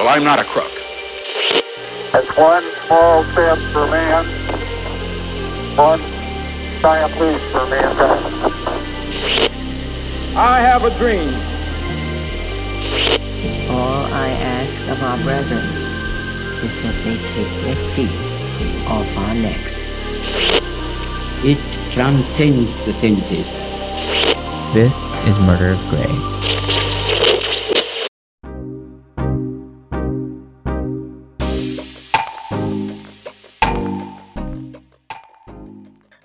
Well, I'm not a crook. It's one small step for man, one giant leap for mankind. I have a dream. All I ask of our brethren is that they take their feet off our necks. It transcends the senses. This is Murder of Grey.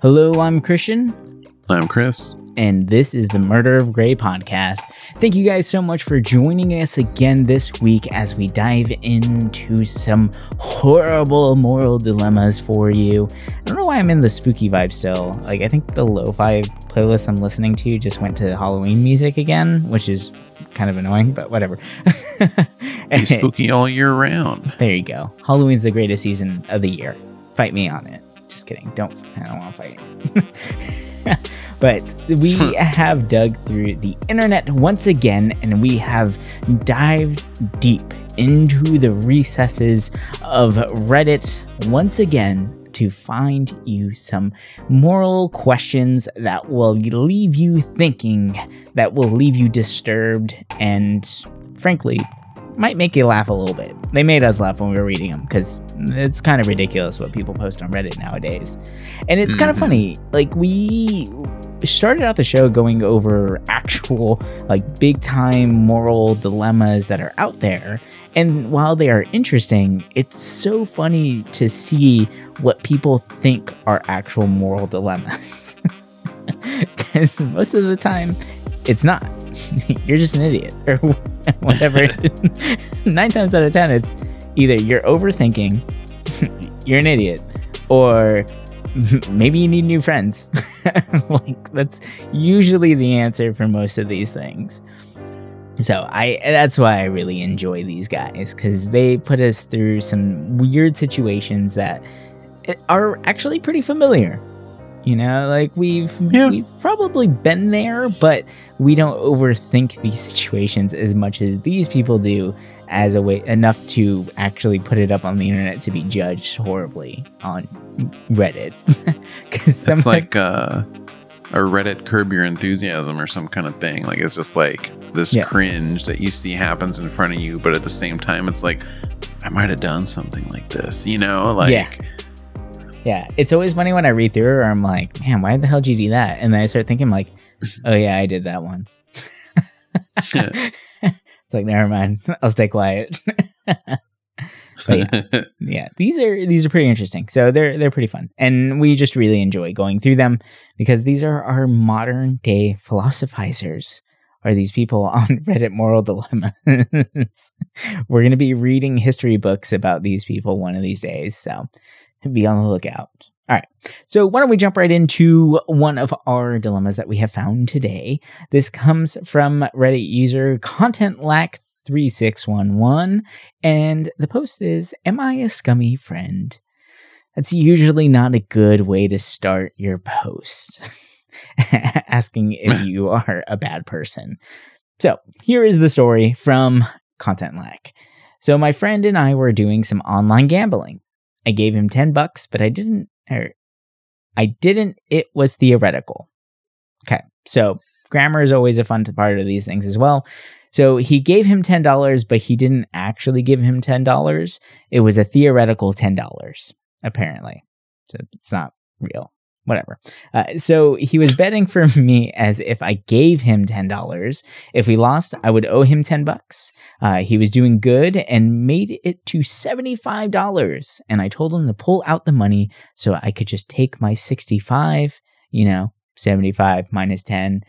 Hello, I'm Christian, I'm Chris. and this is the Murder of Grey podcast. Thank you guys so much for joining us again this week as we dive into some horrible moral dilemmas for you. I don't know why I'm in the spooky vibe still. Like, I think the lo fi playlist I'm listening to just went to Halloween music again, which is kind of annoying, but whatever. Be spooky all year round. There you go. Halloween's the greatest season of the year. Fight me on it. Just kidding. Don't. I don't want to fight. but we hmm. have dug through the internet once again, and we have dived deep into the recesses of Reddit once again to find you some moral questions that will leave you thinking, that will leave you disturbed, and frankly, might make you laugh a little bit. They made us laugh when we were reading them because it's kind of ridiculous what people post on Reddit nowadays. And it's kind of mm-hmm. funny. Like, we started out the show going over actual, like, big time moral dilemmas that are out there. And while they are interesting, it's so funny to see what people think are actual moral dilemmas. Because most of the time, it's not. You're just an idiot whatever. Nine times out of ten, it's either you're overthinking, you're an idiot, or maybe you need new friends. like that's usually the answer for most of these things. So I that's why I really enjoy these guys cuz they put us through some weird situations that eh, are actually pretty familiar. You know, like we've Yeah. we've probably been there, but we don't overthink these situations as much as these people do as a way enough to actually put it up on the internet to be judged horribly on Reddit. Cuz It's like uh, a Reddit curb your enthusiasm or some kind of thing. Like it's just like this Yeah. cringe that you see happens in front of you, but at the same time, it's like I might have done something like this. You know, like Yeah. Yeah, it's always funny when I read through it, or I'm like, man, why the hell did you do that? And then I start thinking, like, oh yeah, I did that once. it's like, never mind, I'll stay quiet. but yeah, yeah, these are these are pretty interesting. So they're they're pretty fun, and we just really enjoy going through them because these are our modern day philosophizers. Are these people on Reddit moral dilemmas? We're going to be reading history books about these people one of these days, so be on the lookout. All right. So why don't we jump right into one of our dilemmas that we have found today? This comes from Reddit user Content Lack 3611 and the post is Am I a scummy friend? That's usually not a good way to start your post. Asking if you are a bad person. So, here is the story from Content Lack. So, my friend and I were doing some online gambling. I gave him 10 bucks, but I didn't I didn't it was theoretical. Okay. So, grammar is always a fun part of these things as well. So, he gave him $10, but he didn't actually give him $10. It was a theoretical $10 apparently. So, it's not real. Whatever. Uh, so he was betting for me as if I gave him ten dollars. If we lost, I would owe him ten bucks. Uh, he was doing good and made it to seventy-five dollars. And I told him to pull out the money so I could just take my sixty-five. You know, seventy-five minus ten,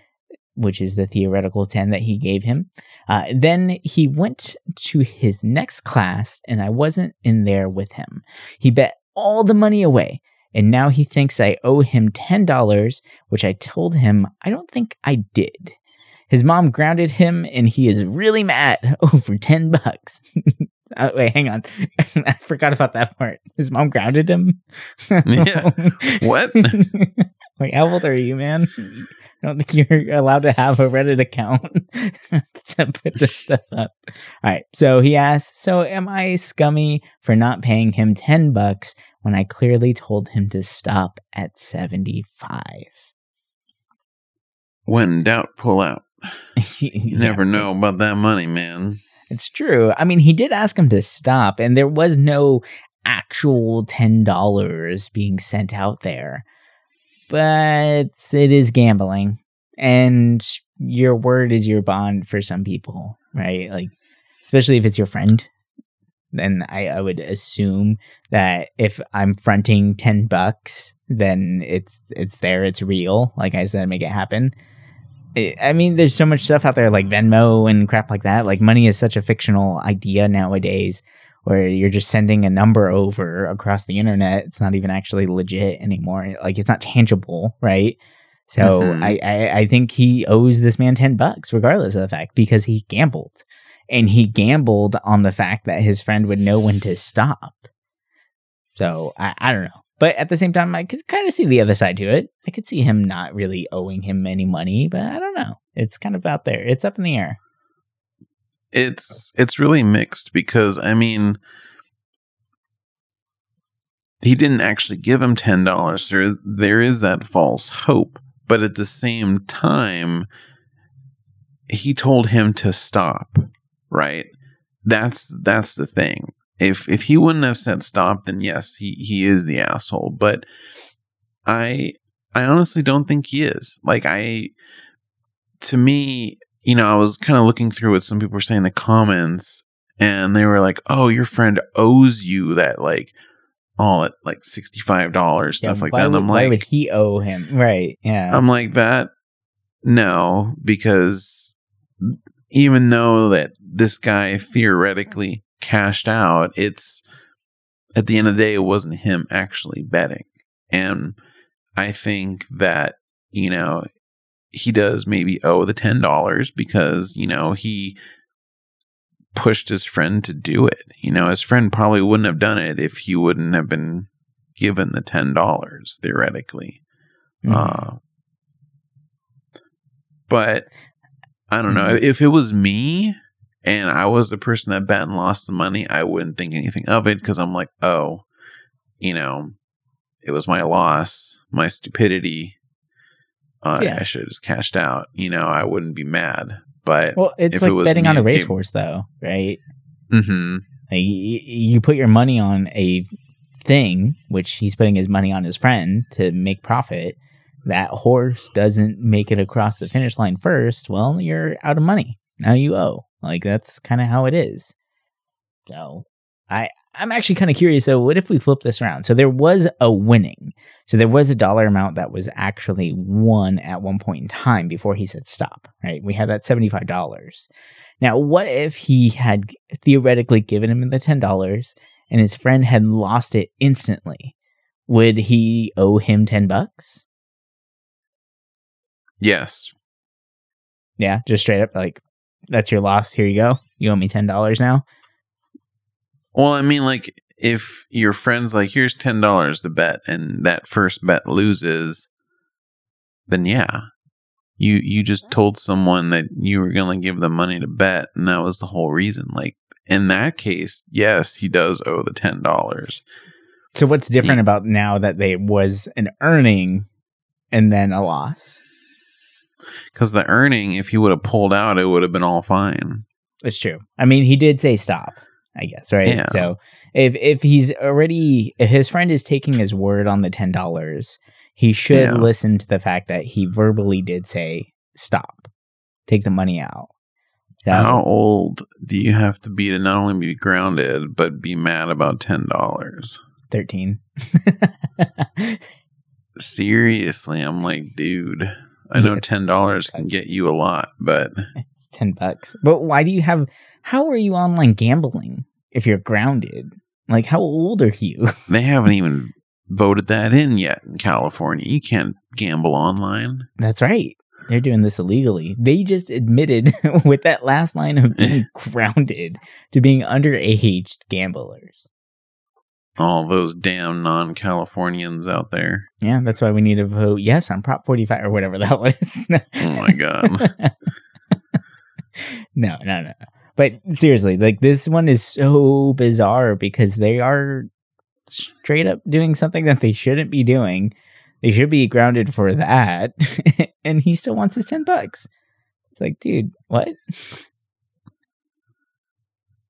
which is the theoretical ten that he gave him. Uh, then he went to his next class, and I wasn't in there with him. He bet all the money away and now he thinks I owe him $10, which I told him I don't think I did. His mom grounded him and he is really mad over 10 bucks. Uh, wait, hang on. I forgot about that part. His mom grounded him. Yeah. What? Like, how old are you, man? I don't think you're allowed to have a Reddit account to put this stuff up. All right. So he asks, So am I scummy for not paying him 10 bucks when I clearly told him to stop at 75? When in doubt, pull out. You Yeah. never know about that money, man. It's true. I mean, he did ask him to stop, and there was no actual $10 being sent out there. But it is gambling, and your word is your bond for some people, right? Like, especially if it's your friend. Then I, I would assume that if I'm fronting 10 bucks, then it's it's there, it's real. Like I said, make it happen. I I mean, there's so much stuff out there like Venmo and crap like that. Like money is such a fictional idea nowadays where you're just sending a number over across the internet. It's not even actually legit anymore. Like it's not tangible, right? So Mhm. I, I, I think he owes this man 10 bucks regardless of the fact because he gambled. And he gambled on the fact that his friend would know when to stop. So I, I don't know. But at the same time, I could kind of see the other side to it. I could see him not really owing him any money, but I don't know. It's kind of out there. It's up in the air. It's it's really mixed because I mean he didn't actually give him ten dollars. There there is that false hope. But at the same time, he told him to stop, right? That's that's the thing. If if he wouldn't have said stop, then yes, he, he is the asshole. But I I honestly don't think he is. Like I to me, you know, I was kind of looking through what some people were saying in the comments, and they were like, "Oh, your friend owes you that like all at like sixty five dollars stuff like that." And I'm like, "Why would he owe him? Right. Yeah. I'm like that. No, because even though that this guy theoretically cashed out, it's at the end of the day, it wasn't him actually betting. And I think that, you know, he does maybe owe the $10 because, you know, he pushed his friend to do it. You know, his friend probably wouldn't have done it if he wouldn't have been given the $10 theoretically. Mhm. Uh, but I don't Mm-hmm. know. If it was me and I was the person that bet and lost the money, I wouldn't think anything of it because I'm like, oh, you know, it was my loss, my stupidity. Uh, Yeah. I should have just cashed out. You know, I wouldn't be mad. But well, it's if it like was betting me, on a it racehorse, though, right? Mm-hmm. Like, you, you put your money on a thing, which he's putting his money on his friend to make profit. That horse doesn't make it across the finish line first. Well, you're out of money. Now you owe. Like that's kind of how it is. So, I I'm actually kind of curious. So, what if we flip this around? So there was a winning. So there was a dollar amount that was actually won at one point in time before he said stop. Right? We had that seventy five dollars. Now, what if he had theoretically given him the ten dollars and his friend had lost it instantly? Would he owe him ten bucks? Yes. Yeah, just straight up like that's your loss. Here you go. You owe me ten dollars now. Well, I mean, like if your friend's like, "Here's ten dollars to bet," and that first bet loses, then yeah, you you just told someone that you were going to give them money to bet, and that was the whole reason. Like in that case, yes, he does owe the ten dollars. So what's different Yeah. about now that they was an earning and then a loss? Because the earning, if he would have pulled out, it would have been all fine. It's true. I mean, he did say stop, I guess, right? Yeah. So if if he's already if his friend is taking his word on the ten dollars, he should Yeah. listen to the fact that he verbally did say stop, take the money out. So, How old do you have to be to not only be grounded but be mad about ten dollars? thirteen. Seriously, I'm like, dude, I know ten dollars can get you a lot, but it's ten bucks. But why do you have? How are you online gambling if you're grounded? Like, how old are you? they haven't even voted that in yet in California. You can't gamble online. That's right. They're doing this illegally. They just admitted with that last line of being grounded to being underage gamblers. All those damn non-Californians out there. Yeah, that's why we need to vote yes on Prop 45 or whatever that was. Oh my god. no, no, no. But seriously, like this one is so bizarre because they are straight up doing something that they shouldn't be doing. They should be grounded for that. and he still wants his 10 bucks. It's like, dude, what?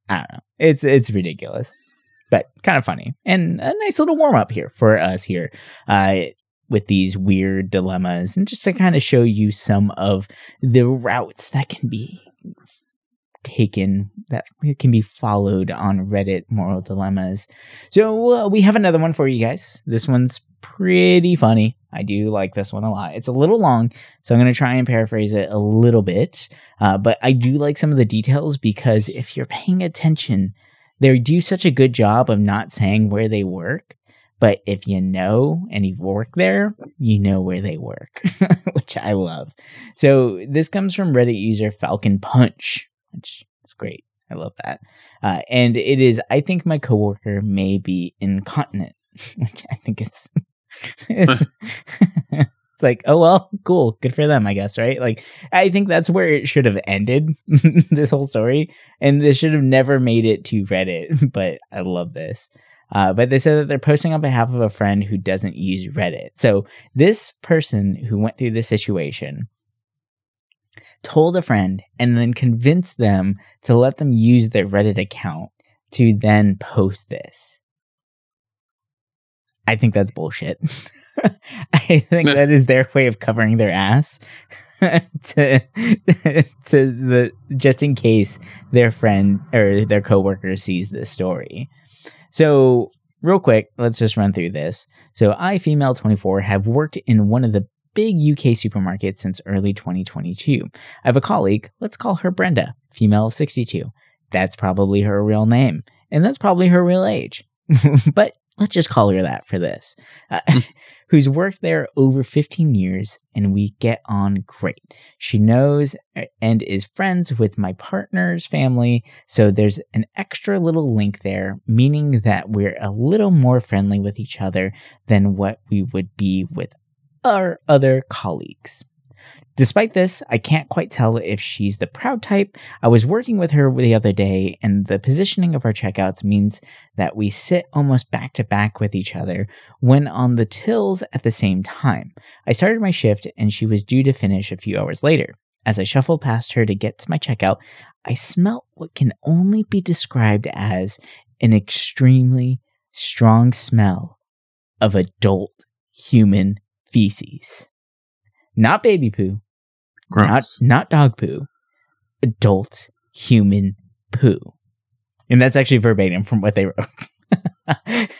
I don't know. It's it's ridiculous. But kind of funny. And a nice little warm up here for us here. Uh with these weird dilemmas and just to kind of show you some of the routes that can be taken that can be followed on Reddit moral dilemmas. So uh, we have another one for you guys. This one's pretty funny. I do like this one a lot. It's a little long, so I'm going to try and paraphrase it a little bit. Uh, but I do like some of the details because if you're paying attention, they do such a good job of not saying where they work. But if you know and you've worked there, you know where they work, which I love. So this comes from Reddit user Falcon Punch, which is great. I love that. Uh, and it is, I think my coworker may be incontinent, which I think is, it's, it's like, oh, well, cool. Good for them, I guess, right? Like, I think that's where it should have ended, this whole story. And this should have never made it to Reddit, but I love this. Uh, but they said that they're posting on behalf of a friend who doesn't use Reddit. So this person who went through this situation told a friend and then convinced them to let them use their Reddit account to then post this. I think that's bullshit. I think that is their way of covering their ass to to the just in case their friend or their coworker sees this story. So, real quick, let's just run through this. So, I, female 24, have worked in one of the big UK supermarkets since early 2022. I have a colleague, let's call her Brenda, female of 62. That's probably her real name, and that's probably her real age. but let's just call her that for this. Uh, who's worked there over 15 years and we get on great. She knows uh, and is friends with my partner's family, so there's an extra little link there, meaning that we're a little more friendly with each other than what we would be with our other colleagues. Despite this, I can't quite tell if she's the proud type. I was working with her the other day, and the positioning of our checkouts means that we sit almost back to back with each other when on the tills at the same time. I started my shift, and she was due to finish a few hours later. As I shuffled past her to get to my checkout, I smelt what can only be described as an extremely strong smell of adult human feces. Not baby poo, Gross. not not dog poo, adult human poo. And that's actually verbatim from what they wrote.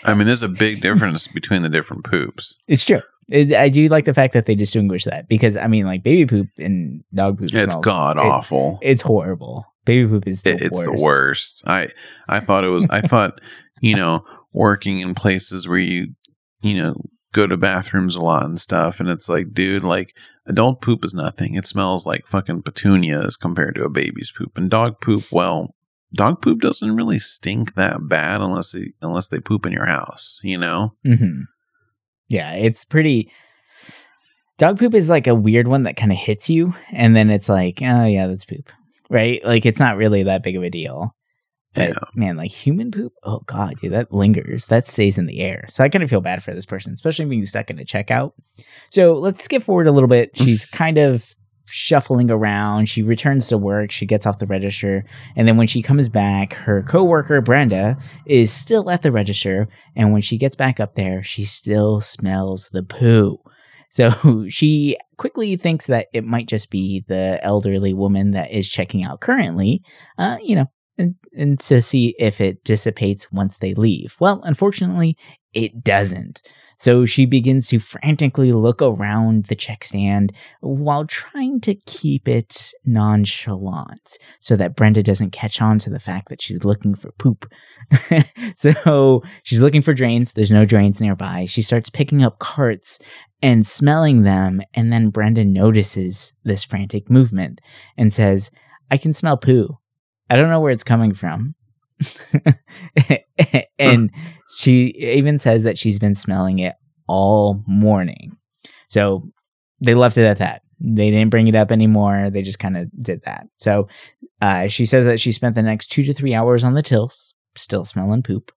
I mean, there's a big difference between the different poops. it's true. It, I do like the fact that they distinguish that because I mean, like baby poop and dog poop. It's god it- awful. it's horrible. Baby poop is the It- it's worst. the worst. I I thought it was. I thought you know working in places where you you know go to bathrooms a lot and stuff, and it's like, dude, like adult poop is nothing. It smells like fucking petunias compared to a baby's poop, and dog poop. Well, dog poop doesn't really stink that bad unless they, unless they poop in your house. You know. hmm Yeah, it's pretty. Dog poop is like a weird one that kind of hits you, and then it's like, oh yeah, that's poop, right? Like it's not really that big of a deal. Yeah. man, like human poop, oh god, dude, that lingers. That stays in the air. So I kind of feel bad for this person, especially being stuck in a checkout. So let's skip forward a little bit. She's kind of shuffling around. She returns to work. She gets off the register, and then when she comes back, her coworker Brenda is still at the register. And when she gets back up there, she still smells the poo. So she quickly thinks that it might just be the elderly woman that is checking out currently, uh, you know, and, and to see if it dissipates once they leave. Well, unfortunately, it doesn't. So she begins to frantically look around the check stand while trying to keep it nonchalant so that Brenda doesn't catch on to the fact that she's looking for poop. so she's looking for drains. There's no drains nearby. She starts picking up carts and smelling them. And then Brenda notices this frantic movement and says, I can smell poo. I don't know where it's coming from. and she even says that she's been smelling it all morning. So they left it at that. They didn't bring it up anymore. They just kind of did that. So uh, she says that she spent the next two to three hours on the tills, still smelling poop,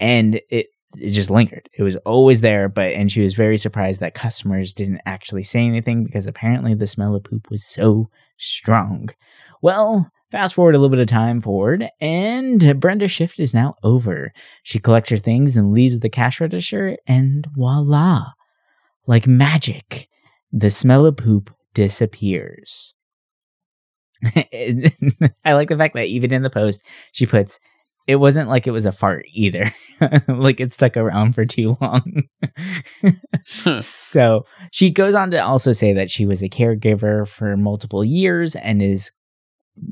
and it it just lingered. It was always there, but and she was very surprised that customers didn't actually say anything because apparently the smell of poop was so strong. Well, fast forward a little bit of time forward, and Brenda's shift is now over. She collects her things and leaves the cash register, and voila, like magic, the smell of poop disappears. I like the fact that even in the post, she puts, it wasn't like it was a fart either. like it stuck around for too long. so she goes on to also say that she was a caregiver for multiple years and is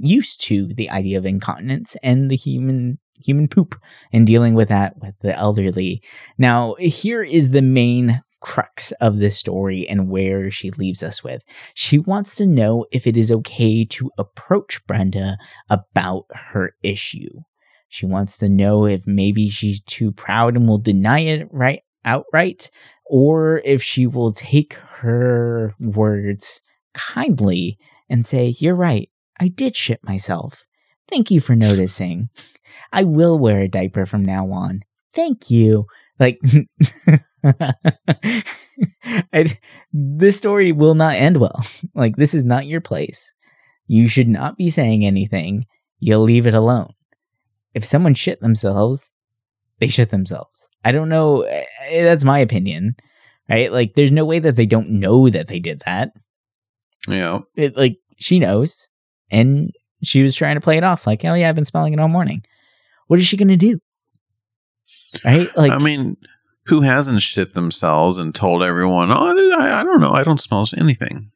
used to the idea of incontinence and the human human poop and dealing with that with the elderly. Now, here is the main crux of this story and where she leaves us with. She wants to know if it is okay to approach Brenda about her issue. She wants to know if maybe she's too proud and will deny it right outright, or if she will take her words kindly and say, You're right, I did shit myself. Thank you for noticing. I will wear a diaper from now on. Thank you. Like, I, this story will not end well. Like, this is not your place. You should not be saying anything. You'll leave it alone. If someone shit themselves, they shit themselves. I don't know. That's my opinion, right? Like, there's no way that they don't know that they did that. Yeah. It, like, she knows. And she was trying to play it off like, oh, yeah, I've been smelling it all morning. What is she going to do? Right? Like, I mean, who hasn't shit themselves and told everyone, "Oh, I, I don't know, I don't smell anything."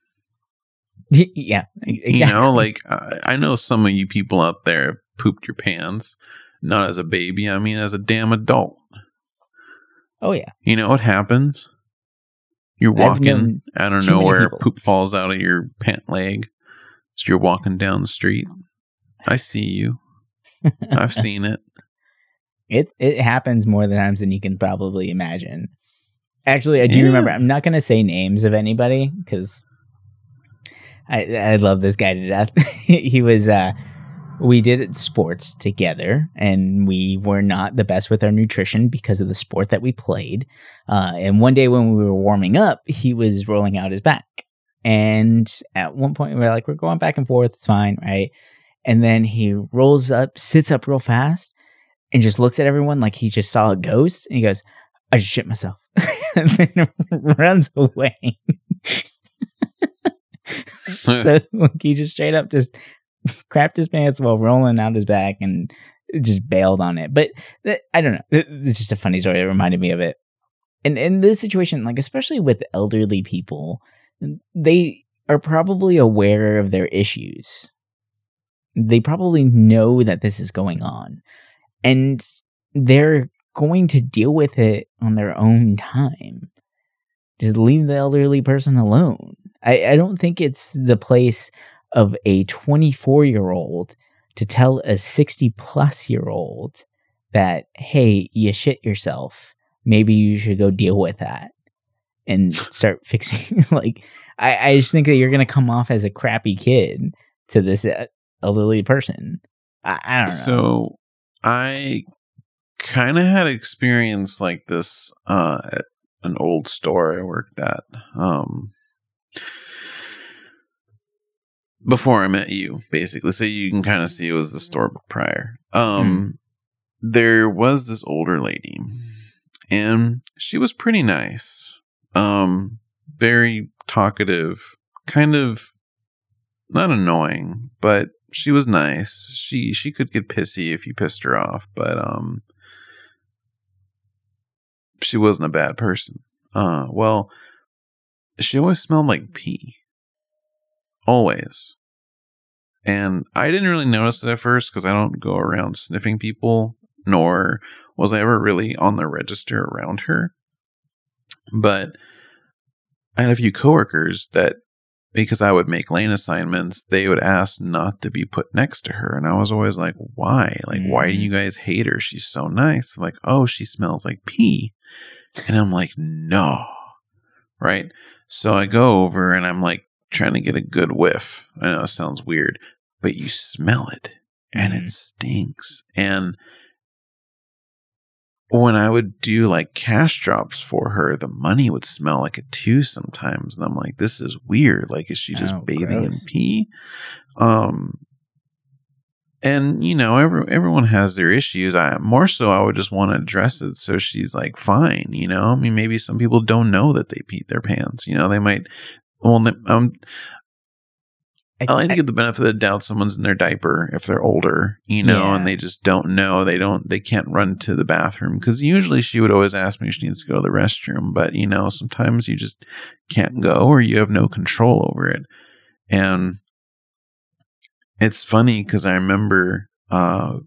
yeah, exactly. You know, like I, I know some of you people out there pooped your pants, not as a baby. I mean, as a damn adult. Oh yeah. You know what happens? You're walking out of nowhere, poop falls out of your pant leg. So you're walking down the street. I see you. I've seen it. It it happens more times than you can probably imagine. Actually, I do Yeah. remember. I'm not going to say names of anybody because I I love this guy to death. he was uh we did sports together and we were not the best with our nutrition because of the sport that we played. Uh, and one day when we were warming up, he was rolling out his back. And at one point, we're like, we're going back and forth. It's fine, right? And then he rolls up, sits up real fast, and just looks at everyone like he just saw a ghost. And he goes, I just shit myself. and then runs away. so like, he just straight up just crapped his pants while rolling out his back and just bailed on it. But th- I don't know. It- It's just a funny story It reminded me of it. And in this situation, like especially with elderly people, they are probably aware of their issues. They probably know that this is going on. And they're going to deal with it on their own time. Just leave the elderly person alone. I, I don't think it's the place of a 24 year old to tell a 60 plus year old that, hey, you shit yourself. Maybe you should go deal with that and start fixing. like, I, I just think that you're going to come off as a crappy kid to this uh, elderly person. I, I don't know. So I kind of had experience like this uh, at an old store I worked at. Um, before I met you, basically. So you can kind of see it was the store prior. Um, there was this older lady, and she was pretty nice. Um, very talkative, kind of not annoying, but she was nice. She she could get pissy if you pissed her off, but um, she wasn't a bad person. Uh, well, she always smelled like pee. Always. And I didn't really notice it at first because I don't go around sniffing people, nor was I ever really on the register around her. But I had a few coworkers that because I would make lane assignments, they would ask not to be put next to her. And I was always like, why? Like, why do Mm. you guys hate her? She's so nice. Like, oh, she smells like pee. And I'm like, no. Right. So I go over and I'm like trying to get a good whiff. I know it sounds weird, but you smell it and Mhm. it stinks. And when I would do like cash drops for her, the money would smell like it too sometimes. And I'm like, this is weird. Like, is she just Oh, bathing in pee? Um, and you know, every, everyone has their issues. I more so, I would just want to address it so she's like fine. You know, I mean, maybe some people don't know that they peed their pants. You know, they might. Well, um, I like to give the benefit of the doubt someone's in their diaper if they're older, you know, Yeah. and they just don't know. They don't, they can't run to the bathroom because usually she would always ask me if she needs to go to the restroom. But, you know, sometimes you just can't go or you have no control over it. And it's funny because I remember, uh,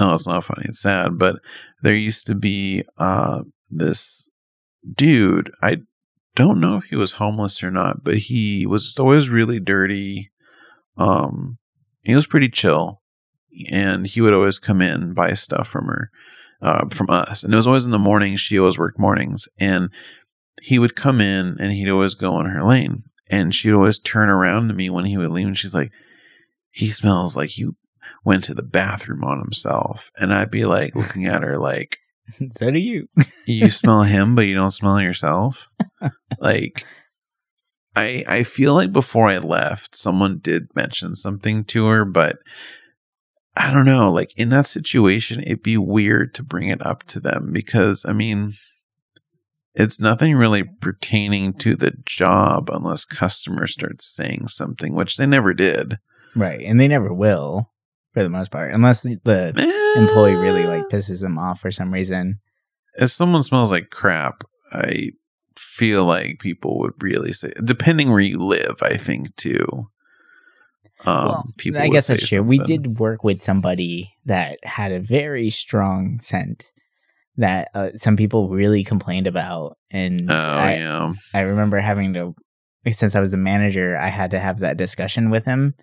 no, it's not funny. It's sad, but there used to be uh, this dude. I don't know if he was homeless or not, but he was always really dirty. Um, he was pretty chill, and he would always come in buy stuff from her, uh, from us, and it was always in the morning. She always worked mornings, and he would come in and he'd always go on her lane, and she'd always turn around to me when he would leave, and she's like, "He smells like he went to the bathroom on himself," and I'd be like looking at her like so do you. you smell him but you don't smell yourself like i i feel like before i left someone did mention something to her but i don't know like in that situation it'd be weird to bring it up to them because i mean it's nothing really pertaining to the job unless customers start saying something which they never did Right. And they never will for the most part, unless the, the employee really like pisses them off for some reason. if someone smells like crap, I feel like people would really say, depending where you live, I think too. Um, well, people I guess that's true. We did work with somebody that had a very strong scent that uh, some people really complained about, and Oh I, yeah, I remember having to, since I was the manager, I had to have that discussion with him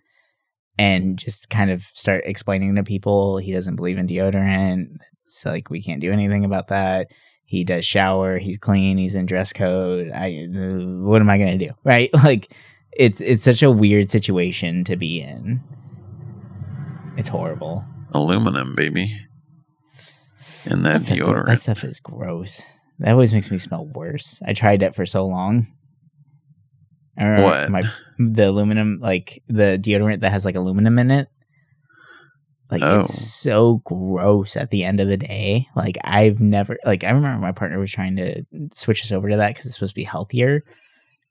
and just kind of start explaining to people he doesn't believe in deodorant. It's like we can't do anything about that. He does shower. He's clean. He's in dress code. I what am I gonna do? Right? Like it's it's such a weird situation to be in. It's horrible. aluminum, baby. And that That stuff, that stuff is gross. That always makes me smell worse. I tried that for so long. Remember What? My the aluminum, like the deodorant that has like aluminum in it. Like Oh. it's so gross at the end of the day. Like I've never like I remember my partner was trying to switch us over to that because it's supposed to be healthier,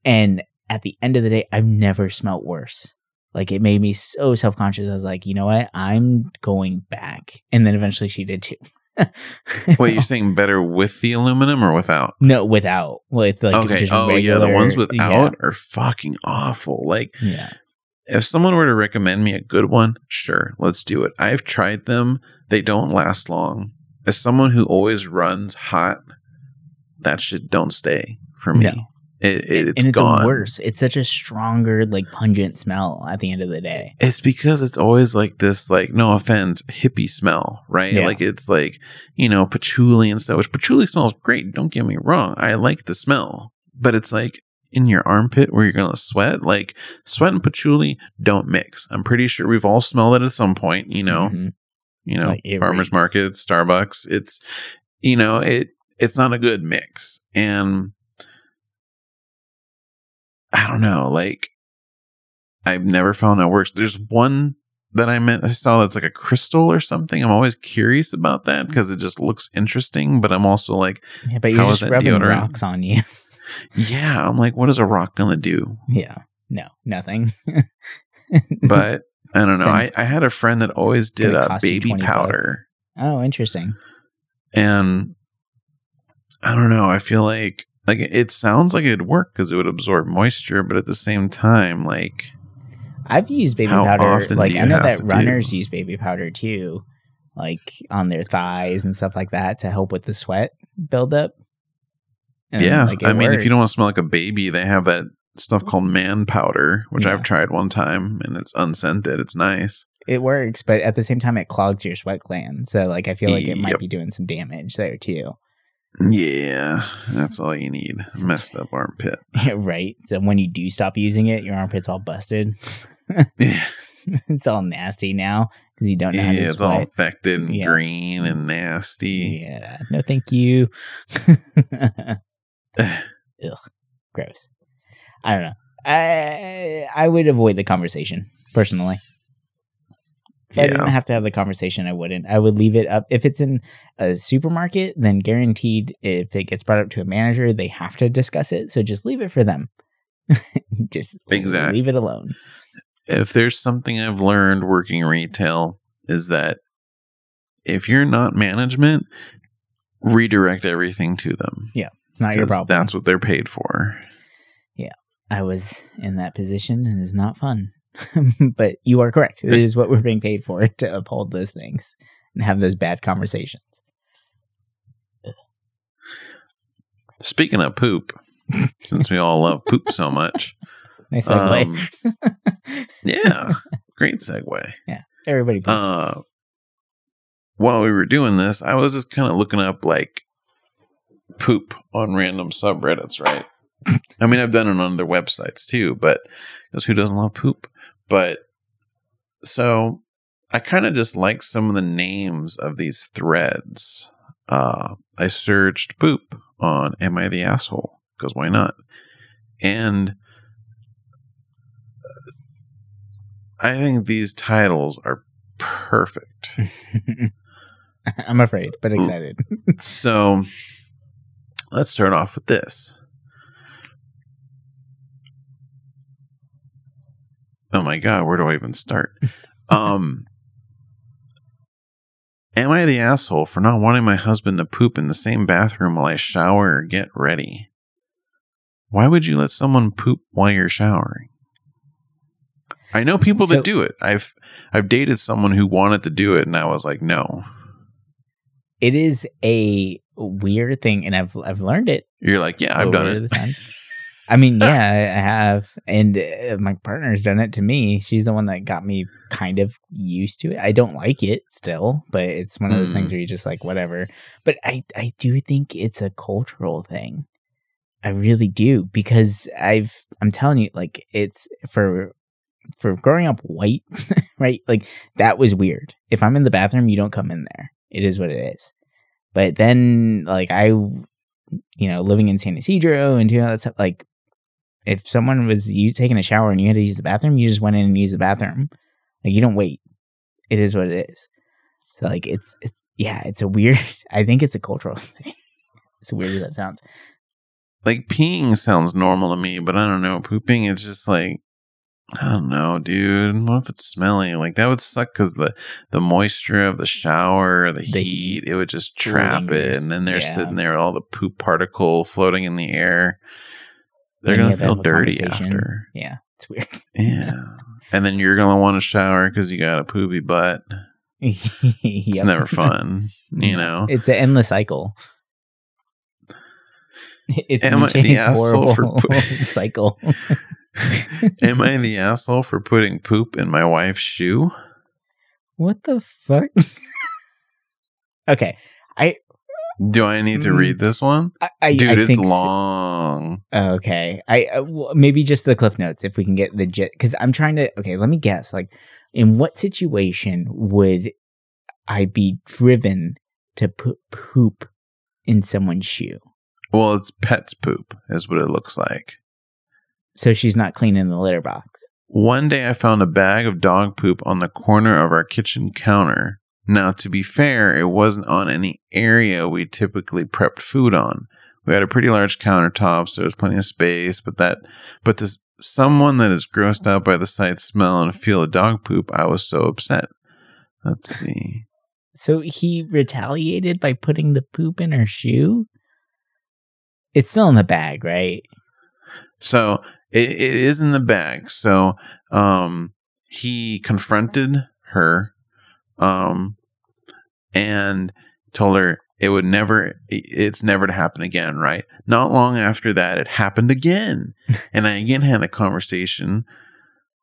and at the end of the day, I've never smelt worse. Like it made me so self conscious. I was like, you know what, I'm going back, and then eventually she did too. Wait, you're saying better with the aluminum or without? No, without with like okay. Oh yeah, the ones without Yeah, are fucking awful. Like yeah. if someone were to recommend me a good one, sure, let's do it. I've tried them; they don't last long. As someone who always runs hot, that shit don't stay for me. No. It, it, it's and it's gone. worse. It's such a stronger, like pungent smell at the end of the day. It's because it's always like this, like no offense, hippie smell, right? Yeah. Like it's like you know patchouli and stuff. Which patchouli smells great. Don't get me wrong, I like the smell, but it's like in your armpit where you're gonna sweat. Like sweat and patchouli don't mix. I'm pretty sure we've all smelled it at some point. You know, Mhm. you know, Like, farmers markets, Starbucks. It's you know it. It's not a good mix, and I don't know. Like I've never found that works. There's one that I meant I saw that's like a crystal or something. I'm always curious about that because it just looks interesting. But I'm also like, Yeah, but you're How is just that rubbing deodorant? rocks on you. yeah, I'm like, what is a rock gonna do? yeah. No, nothing. But I don't know. I, I had a friend that always did a baby 20 powder. oh, interesting. and I don't know. I feel like like it sounds like it'd work because it would absorb moisture, but at the same time, like I've used baby How powder. often Like do I know have that to do? runners use baby powder too, like on their thighs and stuff like that to help with the sweat buildup. And, yeah. like, I mean, if you don't want to smell like a baby, they have that stuff called man powder, which Yeah. I've tried one time, and it's unscented. It's nice. It works, but at the same time, it clogs your sweat gland. So, like, I feel like it might be doing some damage there too. Yeah, that's all you need. Messed up armpit. right. So when you do stop using it, your armpit's all busted. Yeah, it's all nasty now because you don't know how yeah it's all infected and Yeah. green and nasty. Yeah. No, thank you. Ugh. Gross. I don't know. I I would avoid the conversation personally. If I Yeah. didn't have to have the conversation, I wouldn't. I would leave it up. If it's in a supermarket, then guaranteed, if it gets brought up to a manager, they have to discuss it. So just leave it for them. just Exactly. leave it alone. if there's something I've learned working retail is that if you're not management, redirect everything to them. Yeah. It's not your problem. That's what they're paid for. Yeah. I was in that position and it's not fun. but you are correct. It is what we're being paid for to uphold those things and have those bad conversations. Speaking of poop, since we all love poop so much, Nice segue. um, yeah, great segue. Yeah, everybody poops. Uh, while we were doing this, I was just kind of looking up like poop on random subreddits, right? I mean, I've done it on other websites too, but because who doesn't love poop? But so I kind of just like some of the names of these threads. Uh, I searched poop on Am I the Asshole? Because why not? And I think these titles are perfect. I'm afraid, but excited. so let's start off with this. Oh my god, where do I even start? Um Am I the asshole for not wanting my husband to poop in the same bathroom while I shower or get ready? Why would you let someone poop while you're showering? I know people So- that do it. I've I've dated someone who wanted to do it and I was like, "No." it is a weird thing, and I've I've learned it. You're like, "Yeah, I've done it." I mean, yeah, I have, and uh, my partner's done it to me. She's the one that got me kind of used to it. I don't like it still, but it's one of those Mm. things where you're just like, whatever. But I, I do think it's a cultural thing. I really do because I've, I'm telling you, like, it's for, for growing up white, right? Like that was weird. If I'm in the bathroom, you don't come in there. It is what it is. But then, like, I, you know, living in San Ysidro and doing all that stuff, like, if someone was you taking a shower and you had to use the bathroom, you just went in and used the bathroom. Like you don't wait. It is what it is. So like it's, it's yeah, it's a weird. I think it's a cultural thing. It's weird as that sounds. like peeing sounds normal to me, but I don't know. Pooping, it's just like I don't know, dude. What if it's smelly? Like that would suck because the the moisture of the shower, the, The heat, it would just trap it, and then they're Yeah. sitting there, all the poop particle floating in the air. They're gonna feel dirty after. Yeah, it's weird. Yeah, and then you're gonna want to shower because you got a poopy butt. It's never fun, you know. It's an endless cycle. It's Am I the asshole for horrible cycle. Am I the asshole for putting poop in my wife's shoe? What the fuck? okay, Do I need to read this one? I, I Dude, I it's think so. long. Okay, I uh, w- maybe just the cliff notes if we can get the jet because I'm trying to. Okay, let me guess. Like, in what situation would I be driven to put poop in someone's shoe? Well, it's pet's poop, is what it looks like. So she's not cleaning the litter box. One day I found a bag of dog poop on the corner of our kitchen counter. Now, to be fair, it wasn't on any area we typically prepped food on. We had a pretty large countertop, so there was plenty of space, but that but to someone that is grossed out by the sight, smell, and feel of dog poop, I was so upset. Let's see. So he retaliated by putting the poop in her shoe. It's still in the bag, right? So it, it is in the bag. So um, he confronted her um, and told her, it would never it's never to happen again right? Not long after that it happened again. And i again had a conversation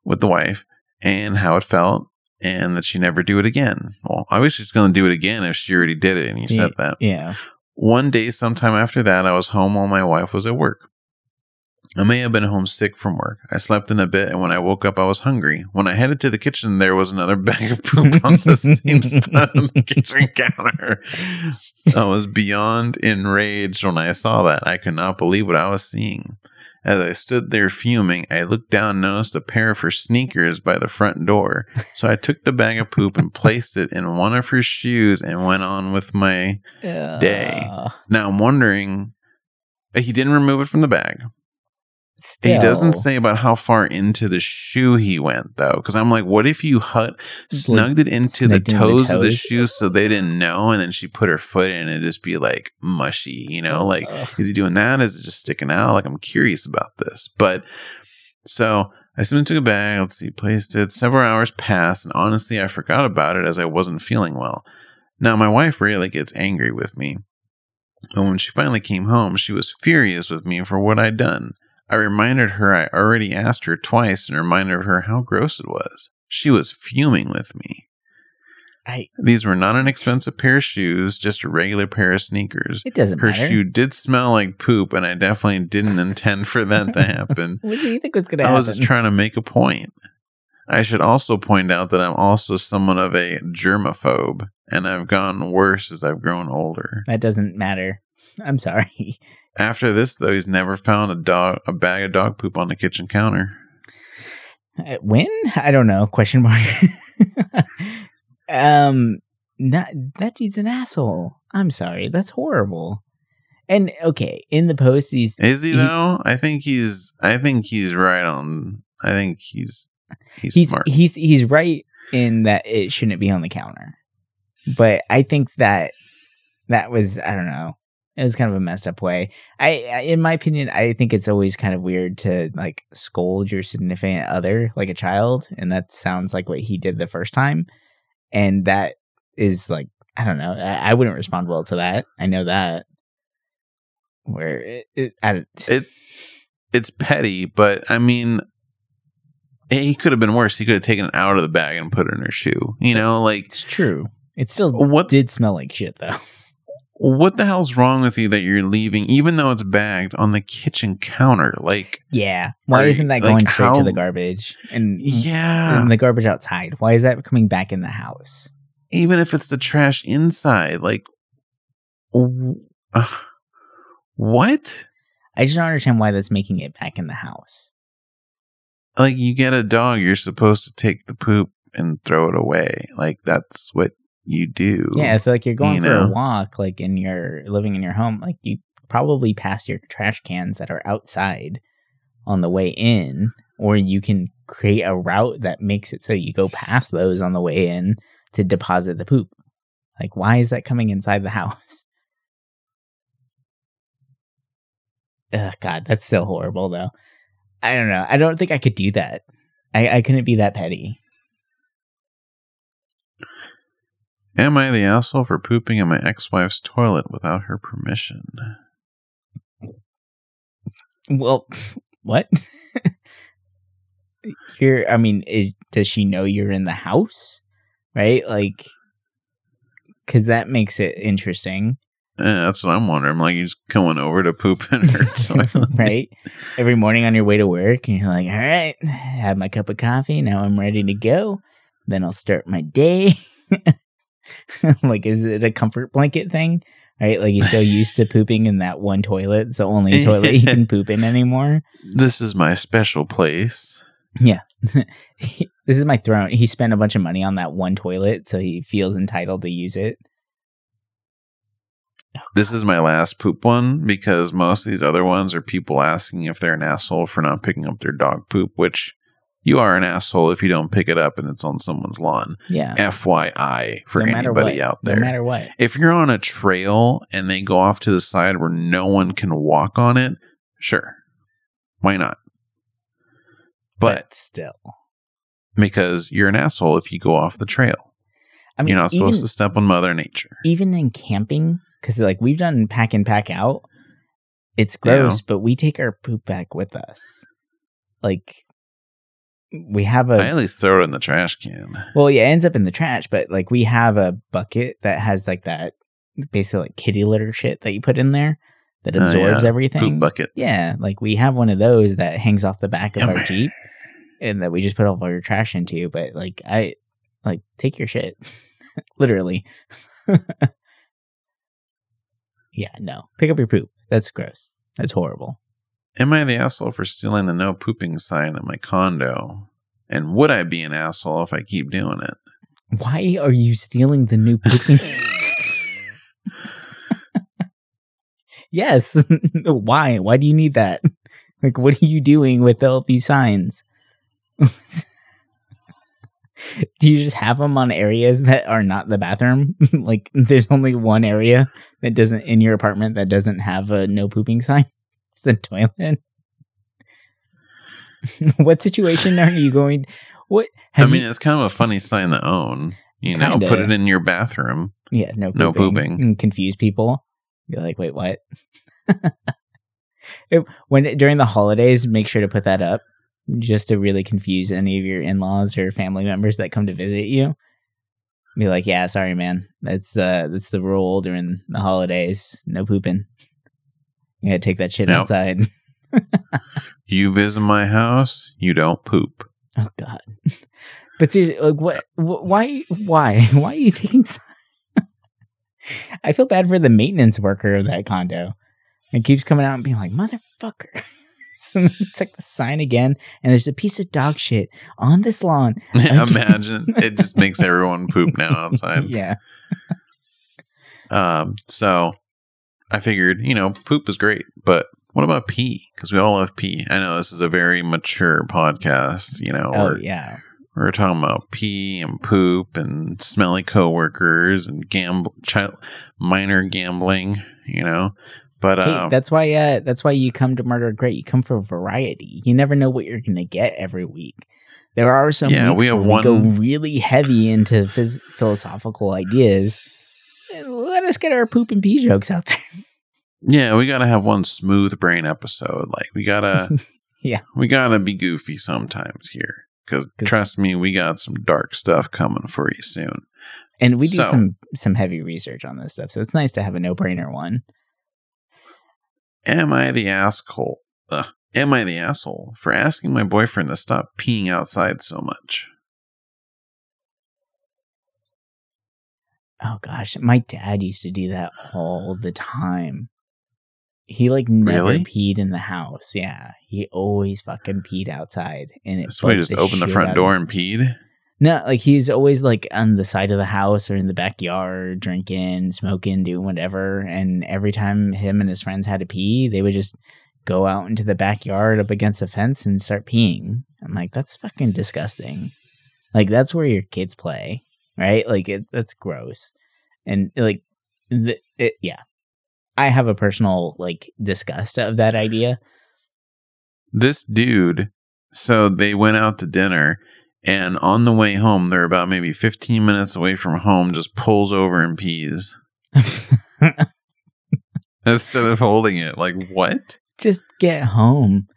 with the wife and how it felt and that she never do it again. Well i wish she's going to do it again if she already did it and you said that. Yeah. one day sometime after that i was home while my wife was at work I may have been homesick from work. I slept in a bit, and when I woke up, I was hungry. When I headed to the kitchen, there was another bag of poop on the same spot on the kitchen counter. I was beyond enraged when I saw that. I could not believe what I was seeing. As I stood there fuming, I looked down and noticed a pair of her sneakers by the front door. So I took the bag of poop and placed it in one of her shoes and went on with my. Day. Uh, Now I'm wondering. He didn't remove it from the bag. He doesn't say about how far into the shoe he went though, because I'm like, what if you hut snugged it into the into the toes of the toes? shoe so they didn't know, and then she put her foot in and just be like mushy, you know? Like, Ugh. is he doing that? Is it just sticking out? Like, I'm curious about this. But so I simply took a bag. Let's see, placed it. Several hours passed, and honestly, I forgot about it as I wasn't feeling well. Now, my wife really gets angry with me. And when she finally came home, she was furious with me for what I'd done. I reminded her I already asked her twice and reminded her how gross it was. She was fuming with me. I. These were not an expensive pair of shoes, just a regular pair of sneakers. It doesn't Her matter. shoe did smell like poop, and I definitely didn't intend for that to happen. What do you think was going to happen? I happen? was just trying to make a point. I should also point out that I'm also somewhat of a germaphobe, and I've gotten worse as I've grown older. that doesn't matter. I'm sorry. After this, though, he's never found a dog a bag of dog poop on the kitchen counter. Uh, when? I don't know. Question mark. um, not, that dude's an asshole. I'm sorry. That's horrible. And okay, in the post, he's Is he He- though? I think he's. I think he's right on. I think he's. He's, he's smart. he's he's right in that it shouldn't be on the counter. But I think that that was I don't know. It was kind of a messed up way. I, I in my opinion, I think it's always kind of weird to like scold your significant other like a child, and that sounds like what he did the first time. And that is like I don't know. I, I wouldn't respond well to that. I know that. Where it, it, I, it. It's petty, but I mean, eh, he could have been worse. He could have taken it out of the bag and put it in her shoe. You know, like it's true. It still what did smell like shit though. What the hell's wrong with you that you're leaving, even though it's bagged on the kitchen counter? Like, Yeah. Why isn't that like, going straight how- to the garbage and yeah, and the garbage outside? Why is that coming back in the house? even if it's the trash inside, like, uh, what? I just don't understand why that's making it back in the house. Like, you get a dog, you're supposed to take the poop and throw it away. Like, that's what you do. Yeah, I feel like you're going You for know? a walk, like in your living in your home, like you probably pass your trash cans that are outside on the way in, or you can create a route that makes it so you go past those on the way in to deposit the poop. Like, why is that coming inside the house? Ugh, God, that's so horrible, though. I don't know. I don't think I could do that. I, I couldn't be that petty. Am I the asshole for pooping in my ex wife's toilet without her permission? Well, what? you're. I mean, is does she know you're in the house? Right, like, because that makes it interesting, Eh, that's what I'm wondering. Like, you're just going over to poop in her toilet. right? Every morning on your way to work, and you're like, "All right, have my cup of coffee. Now I'm ready to go. Then I'll start my day." like, is it a comfort blanket thing? Right, like he's so used to pooping in that one toilet. It's the only toilet he can poop in anymore. This is my special place. Yeah. this is my throne. He spent a bunch of money on that one toilet, so he feels entitled to use it. This is my last poop one because most of these other ones are people asking if they're an asshole for not picking up their dog poop, which you are an asshole if you don't pick it up and it's on someone's lawn. Yeah. FYI for no anybody what. out there. No matter what. if you're on a trail and they go off to the side where no one can walk on it, sure. Why not? But still. because you're an asshole if you go off the trail. I mean, you're not even, supposed to step on Mother Nature. even in camping because like we've done pack in pack out. It's gross, but we take our poop back with us. Like we have a I at least throw it in the trash can. well, yeah, it ends up in the trash, but like we have a bucket that has like that basically like kitty litter shit that you put in there that Oh, absorbs yeah. everything. Poop buckets. Yeah, like we have one of those that hangs off the back of our Jeep and that we just put all of our trash into, but like I like take your shit. Literally. yeah, no. Pick up your poop. That's gross. That's horrible. Am I the asshole for stealing the no pooping sign at my condo? And would I be an asshole if I keep doing it? Why are you stealing the new pooping? yes. Why? Why do you need that? Like, what are you doing with all these signs? do you just have them on areas that are not the bathroom? like, there's only one area that doesn't in your apartment that doesn't have a no pooping sign. The toilet. what situation are you going? What? I mean, you- it's kind of a funny sign to own. You know, Kinda. put it in your bathroom. Yeah, no pooping. No pooping. And confuse people. You're like, wait, what? It- when during the holidays, make sure to put that up just to really confuse any of your in-laws or family members that come to visit you. Be like, yeah, sorry, man. That's uh that's the rule during the holidays. No pooping. You gotta take that shit outside. You visit my house, you don't poop. Oh God. But seriously, like, what? wh- Why? Why? Why are you taking? I feel bad for the maintenance worker of that condo. It keeps coming out and being like, "Motherfucker!" So it's like the sign again, and there's a piece of dog shit on this lawn. Imagine it just makes everyone poop now outside. yeah, Um, so I figured, you know, poop is great, but what about pee? Because we all love pee. I know this is a very mature podcast. You know, oh we're, yeah, we're talking about pee and poop and smelly coworkers and gamble, child, minor gambling. You know, but hey, um, that's why. Uh, that's why you come to Murder Great. You come for variety. You never know what you're gonna get every week. There are some Yeah, weeks we have where we go really heavy into phys- philosophical ideas. Let us get our poop and pee jokes out there. yeah, we gotta have one smooth brain episode. Like we gotta, Yeah. we gotta be goofy sometimes here. Because trust me, we got some dark stuff coming for you soon. And we do So- some some heavy research on this stuff, so it's nice to have a no brainer one. Am I the asshole? Ugh, am I the asshole for asking my boyfriend to stop peeing outside so much? Oh gosh, my dad used to do that all the time. He like never Really? peed in the house. Yeah, he always fucking peed outside, and it. So he just opened the front door and peed. No, like he's always like on the side of the house or in the backyard, drinking, smoking, doing whatever. And every time him and his friends had to pee, they would just go out into the backyard up against the fence and start peeing. I'm like, that's fucking disgusting. Like that's where your kids play, right? Like it, that's gross. And like, the, it, yeah, I have a personal like disgust of that idea. This dude, so they went out to dinner, and on the way home, they're about maybe 15 minutes away from home, just pulls over and pees instead of holding it. Like, what? just get home.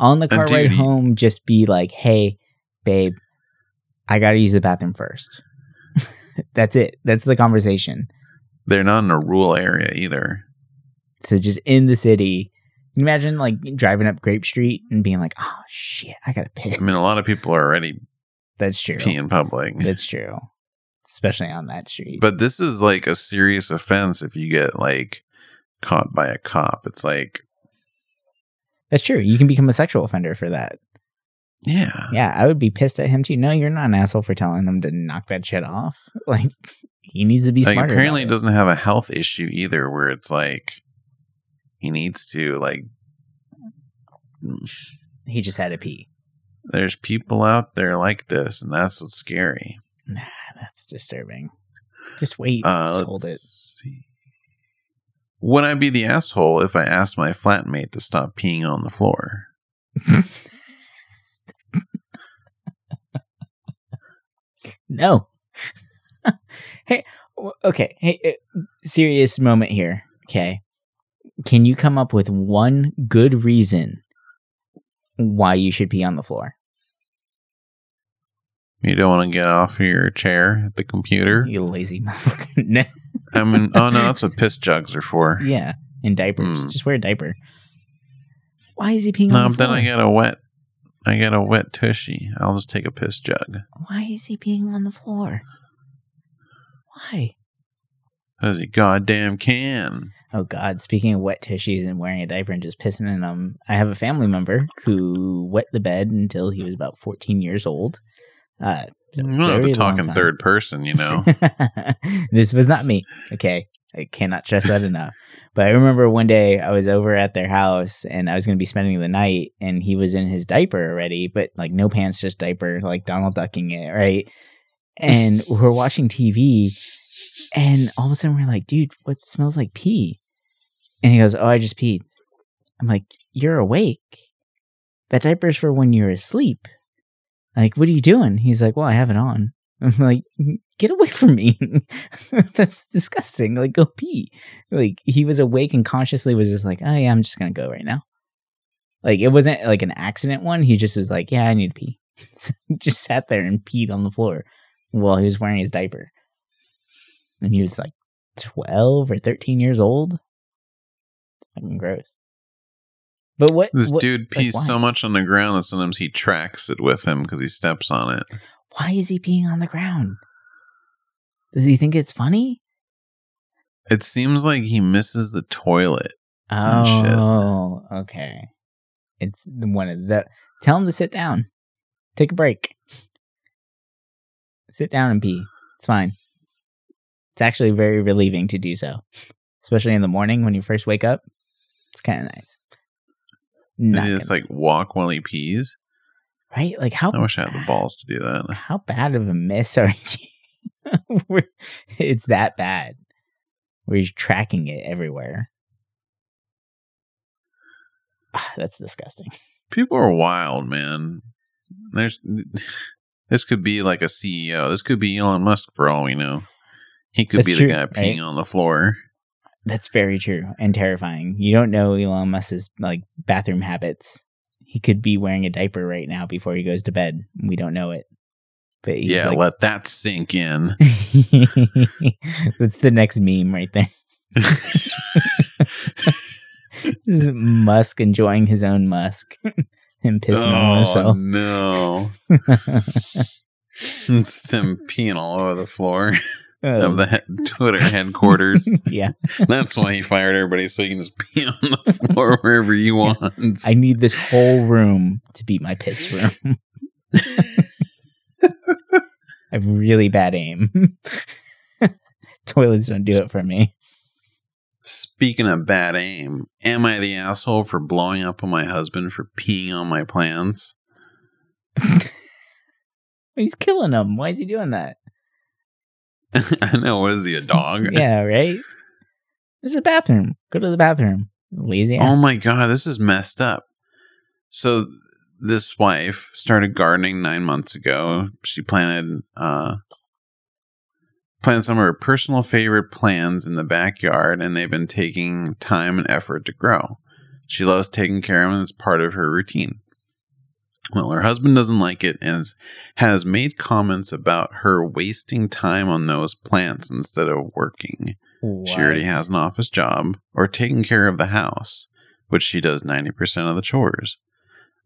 On the car ride home, just be like, hey, babe, I got to use the bathroom first. That's it. That's the conversation. They're not in a rural area either. So just in the city, can imagine like driving up Grape Street and being like, oh shit, I got to piss. I mean, a lot of people are already That's true. peeing public. That's true. Especially on that street. But this is like a serious offense if you get like caught by a cop. It's like, That's true. You can become a sexual offender for that. Yeah. Yeah, I would be pissed at him too. No, you're not an asshole for telling him to knock that shit off. Like, he needs to be Like smarter. apparently it. doesn't have a health issue either where it's like he needs to like He just had a pee. there's people out there like this and that's what's scary. Nah, that's disturbing. Just wait. Uh Just hold it. see. Would I be the asshole if I asked my flatmate to stop peeing on the floor? No. hey, okay. Hey, uh, serious moment here. Okay. Can you come up with one good reason why you should pee on the floor? You don't want to get off your chair at the computer. You lazy motherfucker. I mean, oh no, that's what piss jugs are for. yeah, in diapers. Hmm. Just wear a diaper. Why is he peeing No, on the but then? I get a wet, I get a wet tushy. I'll just take a piss jug Why is he peeing on the floor? Why? because he goddamn can. Oh God! Speaking of wet tissues and wearing a diaper and just pissing in them, I have a family member who wet the bed until he was about 14 years old. Uh, so You don't have very to talk long in time. third person, you know. this was not me. Okay. I cannot stress that enough. But I remember one day I was over at their house and I was going to be spending the night and he was in his diaper already, but like no pants, just diaper, like Donald ducking it, right? And we're watching TV and all of a sudden we're like, dude, what smells like pee? And he goes, oh, I just peed. I'm like, you're awake. That diaper's for when you're asleep. Like, what are you doing? He's like, well, I have it on. I'm like, get away from me. That's disgusting. Like, go pee. Like, he was awake and consciously was just like, oh, yeah, I'm just going to go right now. Like, it wasn't like an accident one. He just was like, yeah, I need to pee. So just sat there and peed on the floor while he was wearing his diaper. And he was like 12 or 13 years old. Fucking gross. But what? This what- dude like, pees why? so much on the ground that sometimes he tracks it with him because he steps on it. Why is he peeing on the ground? Does he think it's funny? It seems like he misses the toilet. Oh, okay. It's the one of the. Tell him to sit down. Take a break. Sit down and pee. It's fine. It's actually very relieving to do so, especially in the morning when you first wake up. It's kind of nice. Does Not he just like walk while he pees? Right? Like how I wish I had the balls to do that. how bad of a miss are you? It's that bad. Where he's tracking it everywhere. Ah, That's disgusting. People are wild, man. There's this could be like a CEO. This could be Elon Musk for all we know. He could That's be true, the guy peeing right? on the floor. That's very true and terrifying. You don't know Elon Musk's like bathroom habits. He could be wearing a diaper right now before he goes to bed. We don't know it. But he's yeah, like, let that sink in. That's the next meme right there. This is Musk enjoying his own Musk and pissing on oh himself. no! it's them peeing all over the floor of oh. the he- Twitter headquarters. yeah, That's why he fired everybody so he can just pee on the floor wherever he wants. I need this whole room to be my piss room. I have really bad aim. Toilets don't do it for me. Speaking of bad aim, am I the asshole for blowing up on my husband for peeing on my plants? He's killing them. Why is he doing that? I know. What is he, a dog? Yeah, right. This is a bathroom. Go to the bathroom. Lazy. Oh my god, this is messed up. So this wife started gardening nine months ago. She planted uh planted some of her personal favorite plants in the backyard and they've been taking time and effort to grow. She loves taking care of them and it's part of her routine. Well, her husband doesn't like it and has- made comments about her wasting time on those plants instead of working. She already has an office job or taking care of the house, which she does 90% of the chores.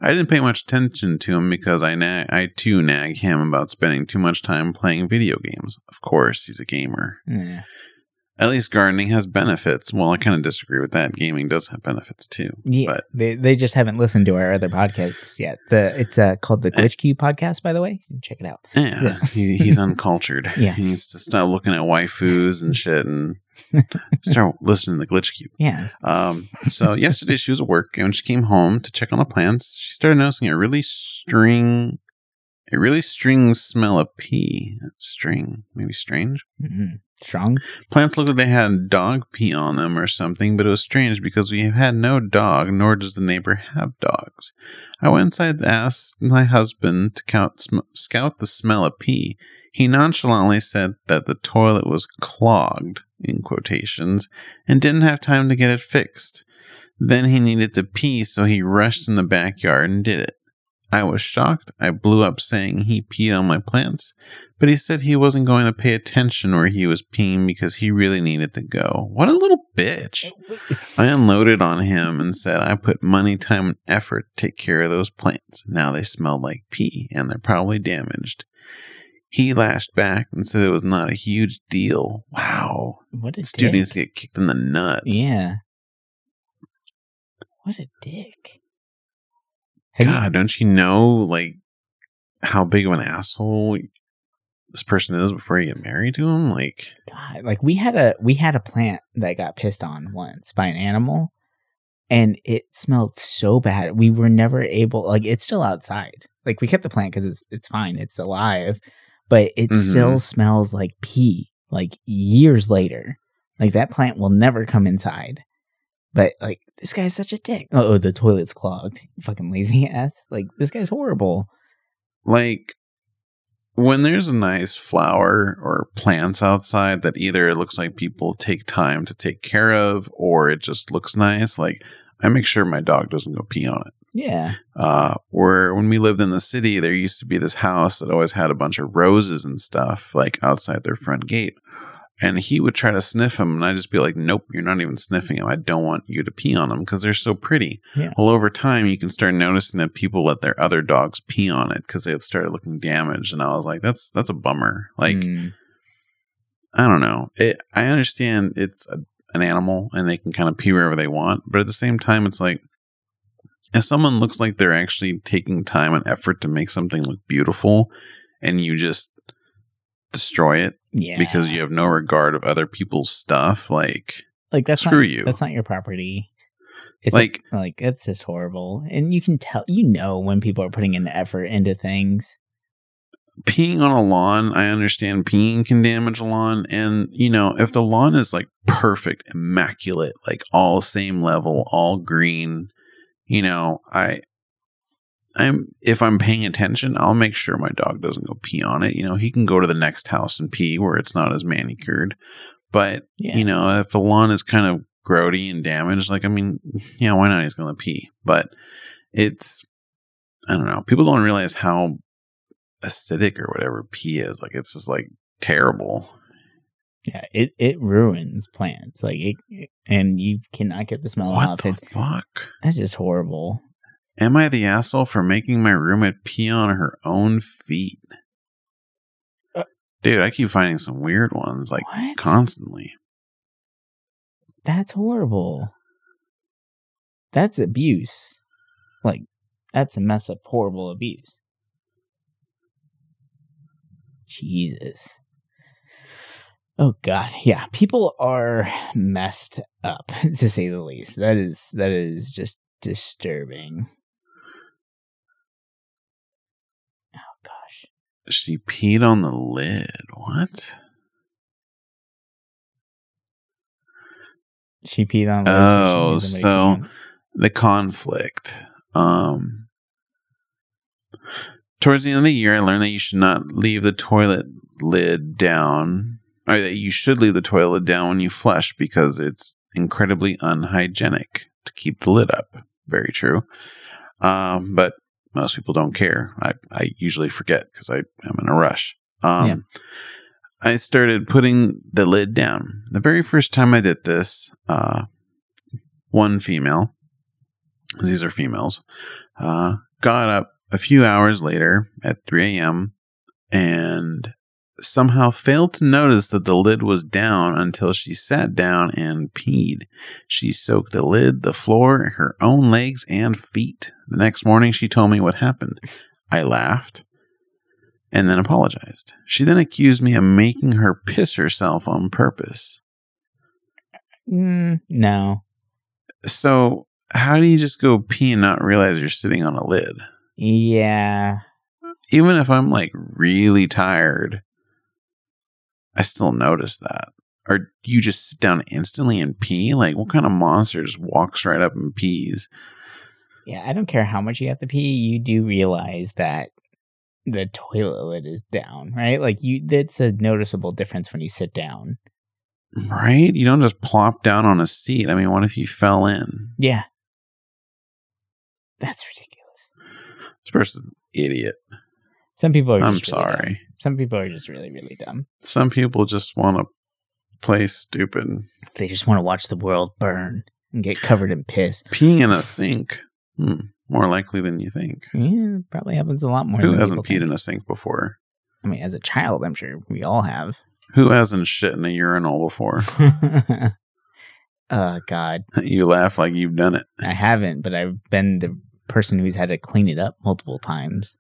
I didn't pay much attention to him because I nag, I too nag him about spending too much time playing video games. Of course, he's a gamer. Yeah. At least gardening has benefits. Well, I kind of disagree with that. Gaming does have benefits too. Yeah, But they they just haven't listened to our other podcasts yet. The it's uh, called the Glitch Cube podcast, by the way. Check it out. yeah, Yeah. He, he's uncultured. Yeah. He needs to stop looking at waifus and shit and start listening to the Glitch Cube. Yeah, Um, so yesterday she was at work, and when she came home to check on the plants, she started noticing a really string, a really strings smell of pee. That's string, maybe strange. hmm strong. Plants looked like they had dog pee on them or something, but it was strange because we have had no dog, nor does the neighbor have dogs. I went inside to ask my husband to count, sm- scout the smell of pee. He nonchalantly said that the toilet was clogged, in quotations, and didn't have time to get it fixed. Then he needed to pee, so he rushed in the backyard and did it. I was shocked. I blew up saying he peed on my plants, but he said he wasn't going to pay attention where he was peeing because he really needed to go. What a little bitch. I unloaded on him and said I put money, time, and effort to take care of those plants. Now they smell like pee and they're probably damaged. He lashed back and said it was not a huge deal. Wow. What a Students dick. get kicked in the nuts. Yeah. What a dick. Have you- God, don't you know like how big of an asshole this person is before you get married to him? Like, God, like we had a we had a plant that got pissed on once by an animal, and it smelled so bad. We were never able like it's still outside. Like we kept the plant because it's it's fine, it's alive, but it Mhm. still smells like pee. Like years later, like that plant will never come inside. But like this guy's such a dick. Oh, oh, the toilet's clogged. Fucking lazy ass. Like this guy's horrible. like when there's a nice flower or plants outside that either it looks like people take time to take care of or it just looks nice, like I make sure my dog doesn't go pee on it. Yeah. uh, where when we lived in the city, there used to be this house that always had a bunch of roses and stuff like outside their front gate. And he would try to sniff them, and I'd just be like, "Nope, you're not even sniffing them. I don't want you to pee on them because they're so pretty." Yeah. Well, over time, you can start noticing that people let their other dogs pee on it because they had started looking damaged, and I was like, "That's that's a bummer." Like, Mm, I don't know. It, I understand it's a, an animal and they can kind of pee wherever they want, but at the same time, it's like if someone looks like they're actually taking time and effort to make something look beautiful, and you just destroy it yeah. because you have no regard of other people's stuff, like like that's Screw not, you. That's not your property. It's like like like it's just horrible, and you can tell you know when people are putting an effort into things. peeing on a lawn, I understand peeing can damage a lawn. And, you know, if the lawn is like perfect, immaculate, like all same level, all green, you know, I, I'm, if I'm paying attention, I'll make sure my dog doesn't go pee on it. You know, he can go to the next house and pee where it's not as manicured. But, Yeah, you know, if the lawn is kind of grody and damaged, like, I mean, yeah, why not? He's going to pee. But it's, I don't know. People don't realize how acidic or whatever pee is. Like, it's just like terrible. yeah, it it ruins plants. Like it, and you cannot get the smell what off. the It, fuck? that's just horrible. Am I the asshole for making my roommate pee on her own feet? Uh, Dude, I keep finding some weird ones like what? constantly. that's horrible. That's abuse. Like that's a mess up, horrible abuse. Jesus. Oh God, yeah. People are messed up, to say the least. That is that is just disturbing. Oh gosh. She peed on the lid. What? She peed on. Oh, she knew somebody so- the conflict. Um, towards the end of the year, I learned that you should not leave the toilet lid down, or that you should leave the toilet down when you flush because it's incredibly unhygienic to keep the lid up. Very true. Um, but most people don't care. I, I usually forget because I am in a rush. Um, Yeah. I started putting the lid down. The very first time I did this, uh, one female, these are females, uh, got up a few hours later at 3 a.m. and somehow failed to notice that the lid was down until she sat down and peed. She soaked the lid, the floor, her own legs, and feet. The next morning, she told me what happened. I laughed and then apologized. She then accused me of making her piss herself on purpose. Mm, no. So, how do you just go pee and not realize you're sitting on a lid? Yeah. Even if I'm like really tired, I still notice that. Or do you just sit down instantly and pee? Like, what kind of monster just walks right up and pees? Yeah, I don't care how much you have to pee, you do realize that the toilet lid is down, right? Like you that's a noticeable difference when you sit down. Right? You don't just plop down on a seat. I mean, what if you fell in? Yeah. That's ridiculous. This person's an idiot. Some people are I'm just really dumb. sorry. Some people are just really, really dumb. Some people just want to play stupid. They just want to watch the world burn and get covered in piss. Peeing in a sink. Hmm. More likely than you think. Yeah, probably happens a lot more. Who than hasn't people peed in a sink before? I mean, as a child, I'm sure we all have. Who hasn't shit in a urinal before? oh God, you laugh like you've done it. I haven't, but I've been the person who's had to clean it up multiple times.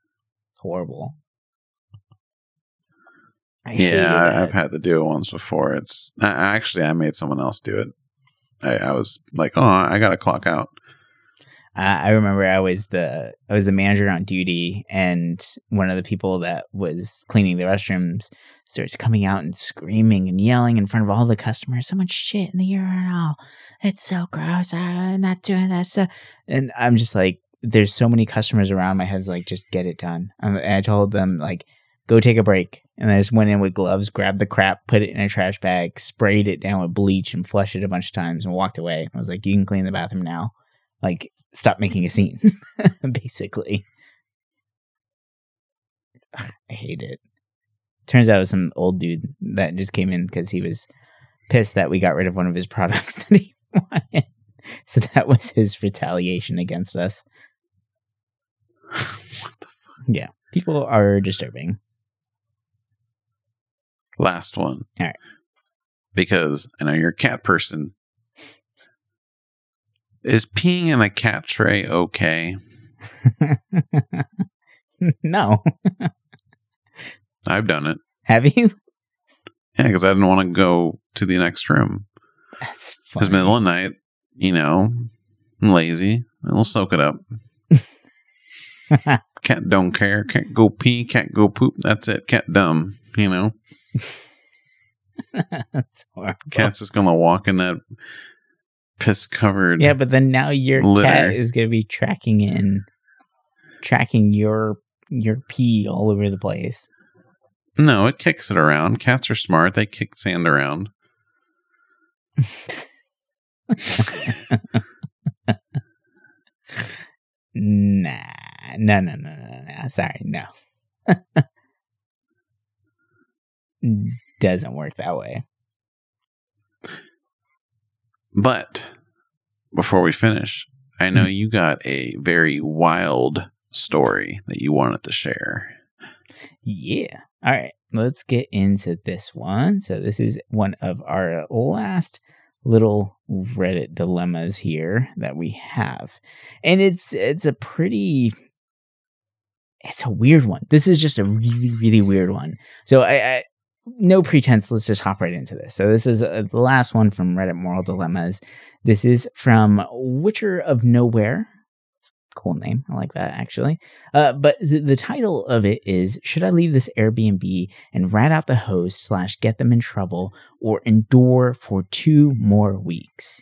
Horrible. I yeah. I've had to do it once before. It's I, actually I made someone else do it. I, I was like, oh, I got to clock out. I I remember I was the I was the manager on duty, and one of the people that was cleaning the restrooms starts coming out and screaming and yelling in front of all the customers. Someone shit in the urinal. It's so gross. Ah, I'm not doing that. So, and I'm just like, there's so many customers around. My head's like, just get it done. Um, And I told them like, go take a break. And I just went in with gloves, grabbed the crap, put it in a trash bag, sprayed it down with bleach, and flushed it a bunch of times, and walked away. I was like, you can clean the bathroom now. Like, stop making a scene, basically. I hate it. Turns out it was some old dude that just came in because he was pissed that we got rid of one of his products that he wanted. So that was his retaliation against us. What the fuck? Yeah. People are disturbing. Last one. All right. Because I know you're a cat person. Is peeing in a cat tray okay? no. I've done it. Have you? Yeah, because I didn't want to go to the next room. That's It's middle of the night, you know, I'm lazy. I'll soak it up. Cat don't care. Can't go pee. Can't go poop. That's it. Cat dumb. You know, cat's just gonna walk in that piss covered. Yeah, but then now your Litter. cat is going to be tracking in, tracking your your pee all over the place. No, it kicks it around. Cats are smart. They kick sand around. Nah, no, no, no, no, no. Sorry, no. Doesn't work that way. But before we finish, I know Hmm. you got a very wild story that you wanted to share. Yeah. All right. Let's get into this one. So this is one of our last little Reddit dilemmas here that we have. And it's it's a pretty it's a weird one. This is just a really really weird one. So I, I no pretense, let's just hop right into this. So this is uh, the last one from Reddit Moral Dilemmas. This is from Witcher of Nowhere. Cool name. I like that actually. Uh, but the, the title of it is Should I Leave This Airbnb and Rat Out the Host slash Get Them in Trouble or Endure for Two More Weeks?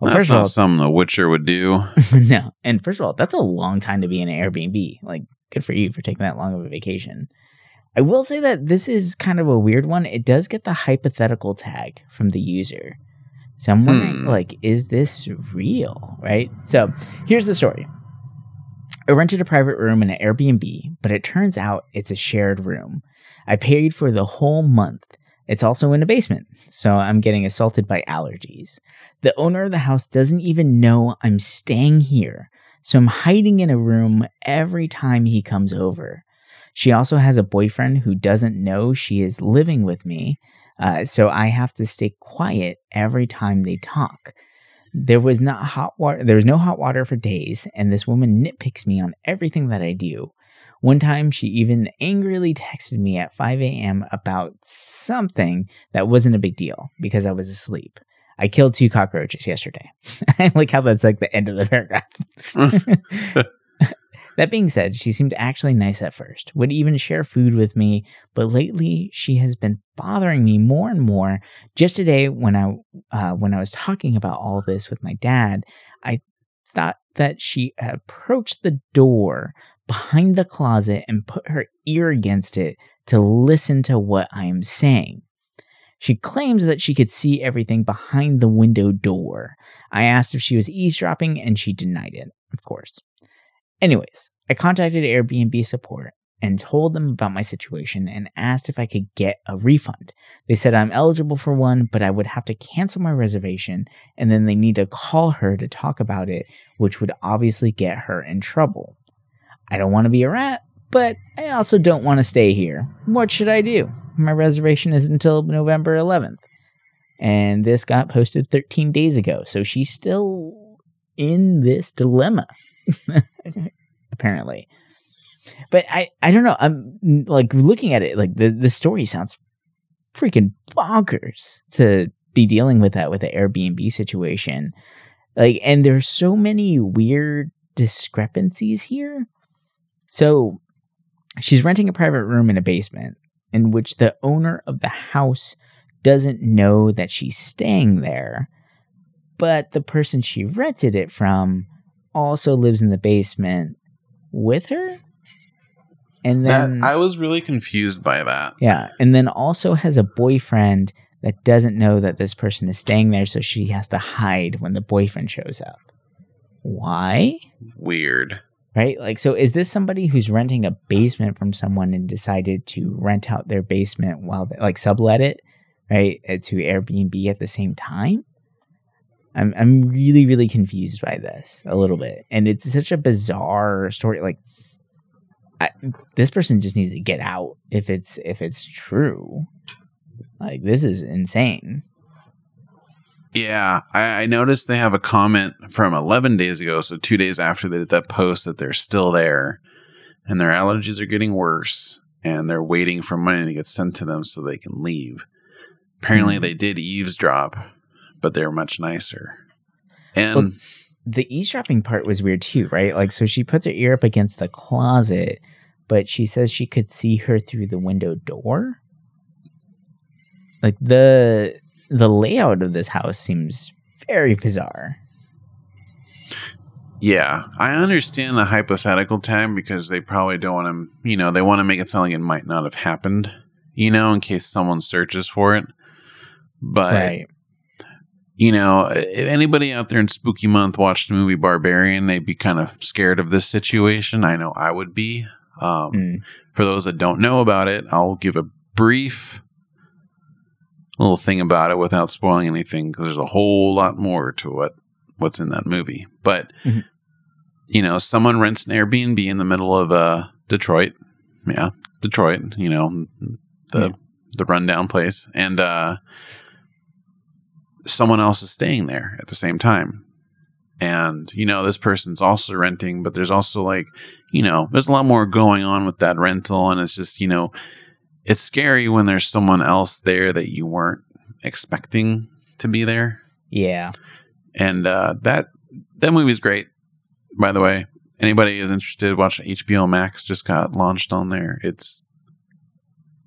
Well, That's not of something the Witcher would do. no. And first of all, that's a long time to be in an Airbnb. Like, good for you for taking that long of a vacation. I will say that this is kind of a weird one. It does get the hypothetical tag from the user. So I'm wondering, Hmm. like, is this real? Right? So here's the story. I rented a private room in an Airbnb, but it turns out it's a shared room. I paid for the whole month. It's also in a basement, so I'm getting assaulted by allergies. The owner of the house doesn't even know I'm staying here, so I'm hiding in a room every time he comes over. She also has a boyfriend who doesn't know she is living with me, uh, so I have to stay quiet every time they talk. There was not hot water. There was no hot water for days, and this woman nitpicks me on everything that I do. One time, she even angrily texted me at 5 a.m. about something that wasn't a big deal because I was asleep. I killed two cockroaches yesterday. I like how that's like the end of the paragraph. that being said, she seemed actually nice at first, would even share food with me, but lately she has been bothering me more and more. Just today, when I uh, when I was talking about all this with my dad, I thought that she approached the door, behind the closet and put her ear against it to listen to what I am saying. She claims that she could see everything behind the window door. I asked if she was eavesdropping and she denied it, of course. Anyways, I contacted Airbnb support and told them about my situation and asked if I could get a refund. They said I'm eligible for one, but I would have to cancel my reservation and then they need to call her to talk about it, which would obviously get her in trouble. I don't want to be a rat, but I also don't want to stay here. What should I do? My reservation is until November 11th. And this got posted 13 days ago, so she's still in this dilemma, apparently. But I, I don't know. I'm like looking at it, like the, the story sounds freaking bonkers to be dealing with that with the Airbnb situation. Like, and there's so many weird discrepancies here. So she's renting a private room in a basement in which the owner of the house doesn't know that she's staying there, but the person she rented it from also lives in the basement with her. And then that, I was really confused by that. Yeah, and then also has a boyfriend that doesn't know that this person is staying there, so she has to hide when the boyfriend shows up. Why? Weird. Right? Like, so is this somebody who's renting a basement from someone and decided to rent out their basement while, they, like, sublet it, right, uh, to Airbnb at the same time? I'm I'm really really confused by this a little bit, and it's such a bizarre story. Like, I, this person just needs to get out if it's if it's true. Like this is insane. Yeah, I, I, noticed they have a comment from 11 days ago, so two days after they did that post, that they're still there, and their allergies are getting worse, and they're waiting for money to get sent to them so they can leave. Apparently, mm. they did eavesdrop, but they're much nicer. And well, the eavesdropping part was weird too, right? Like, so she puts her ear up against the closet, but she says she could see her through the window door. Like the the layout of this house seems very bizarre. Yeah, I understand the hypothetical time because they probably don't want to, you know, they want to make it sound like it might not have happened, you know, in case someone searches for it. But right you know, if anybody out there in spooky month watched the movie Barbarian, they'd be kind of scared of this situation. I know I would be. Um, mm. For those that don't know about it, I'll give a brief little thing about it without spoiling anything because there's a whole lot more to what what's in that movie. But mm-hmm. you know, someone rents an Airbnb in the middle of uh, Detroit. Yeah, Detroit. You know, the yeah. the rundown place, and uh, someone else is staying there at the same time. And, you know, this person's also renting, but there's also like, you know, there's a lot more going on with that rental. And it's just, you know, it's scary when there's someone else there that you weren't expecting to be there. Yeah. And uh, that that movie's great, by the way. Anybody is interested, watch HBO Max just got launched on there. It's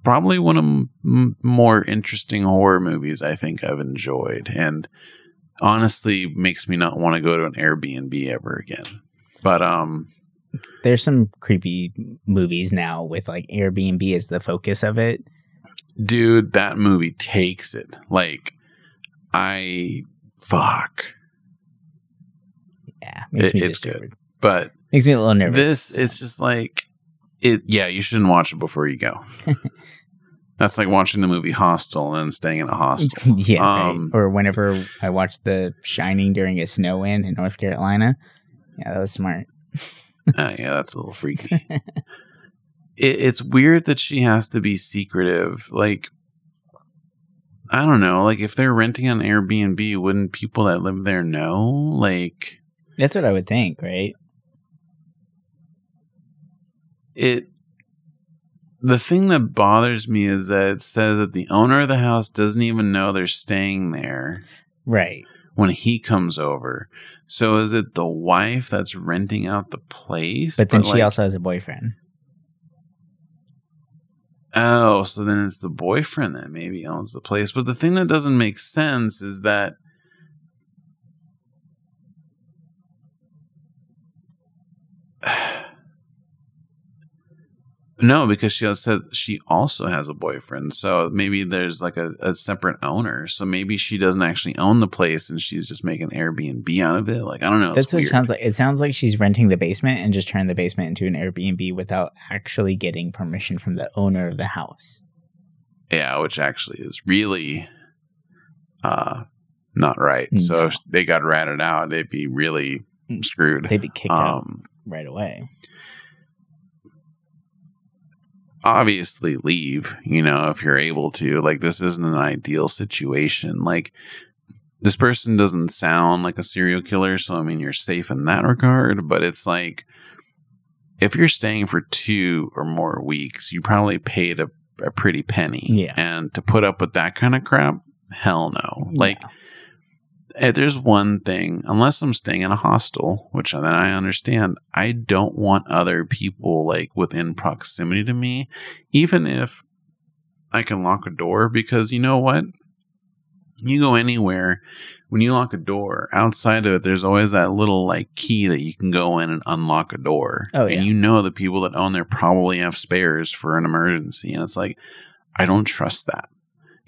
probably one of m- more interesting horror movies I think I've enjoyed, and honestly makes me not want to go to an Airbnb ever again. But um, there's some creepy movies now with like Airbnb as the focus of it. Dude, that movie takes it. Like, I fuck. Yeah, it, it's good, but makes me a little nervous. This, it's just like it. Yeah, you shouldn't watch it before you go. That's like watching the movie Hostel and staying in a hostel. yeah. Um, right. Or whenever I watched The Shining during a snow in in North Carolina. Yeah, that was smart. uh, yeah, that's a little freaky. it, it's weird that she has to be secretive. Like, I don't know. Like, if they're renting on Airbnb, wouldn't people that live there know? Like, that's what I would think, right? It the thing that bothers me is that it says that the owner of the house doesn't even know they're staying there. Right. When he comes over. So is it the wife that's renting out the place? But then but she like, also has a boyfriend. Oh, so then it's the boyfriend that maybe owns the place. But the thing that doesn't make sense is that No, because she said she also has a boyfriend. So maybe there's like a, a separate owner. So maybe she doesn't actually own the place and she's just making Airbnb out of it. Like I don't know. That's it's what it sounds like. It sounds like she's renting the basement and just turning the basement into an Airbnb without actually getting permission from the owner of the house. Yeah, which actually is really uh not right. So if they got ratted out, they'd be really screwed. They'd be kicked out Um right away. Obviously leave, you know, if you're able to. Like this isn't an ideal situation. Like this person doesn't sound like a serial killer, so I mean you're safe in that regard, but it's like if you're staying for two or more weeks, you probably paid a, a pretty penny. Yeah. And to put up with that kind of crap, hell no. Like if there's one thing, unless I'm staying in a hostel, which then I understand, I don't want other people like within proximity to me, even if I can lock a door, because you know what? You go anywhere, when you lock a door, outside of it, there's always that little like key that you can go in and unlock a door. Oh, yeah. And you know the people that own there probably have spares for an emergency. And it's like, I don't trust that.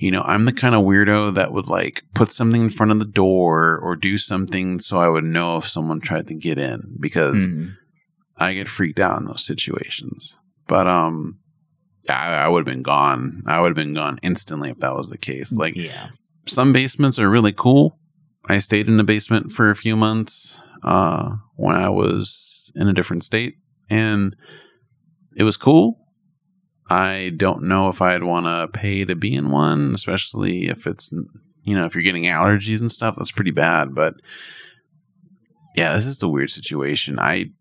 You know, I'm the kind of weirdo that would like put something in front of the door or do something so I would know if someone tried to get in because Mhm. I get freaked out in those situations. But um I, I would have been gone. I would have been gone instantly if that was the case. Like yeah, some basements are really cool. I stayed in the basement for a few months uh, when I was in a different state, and it was cool. I don't know if I'd want to pay to be in one, especially if it's you know if you're getting allergies and stuff. That's pretty bad. But yeah, this is a weird situation. I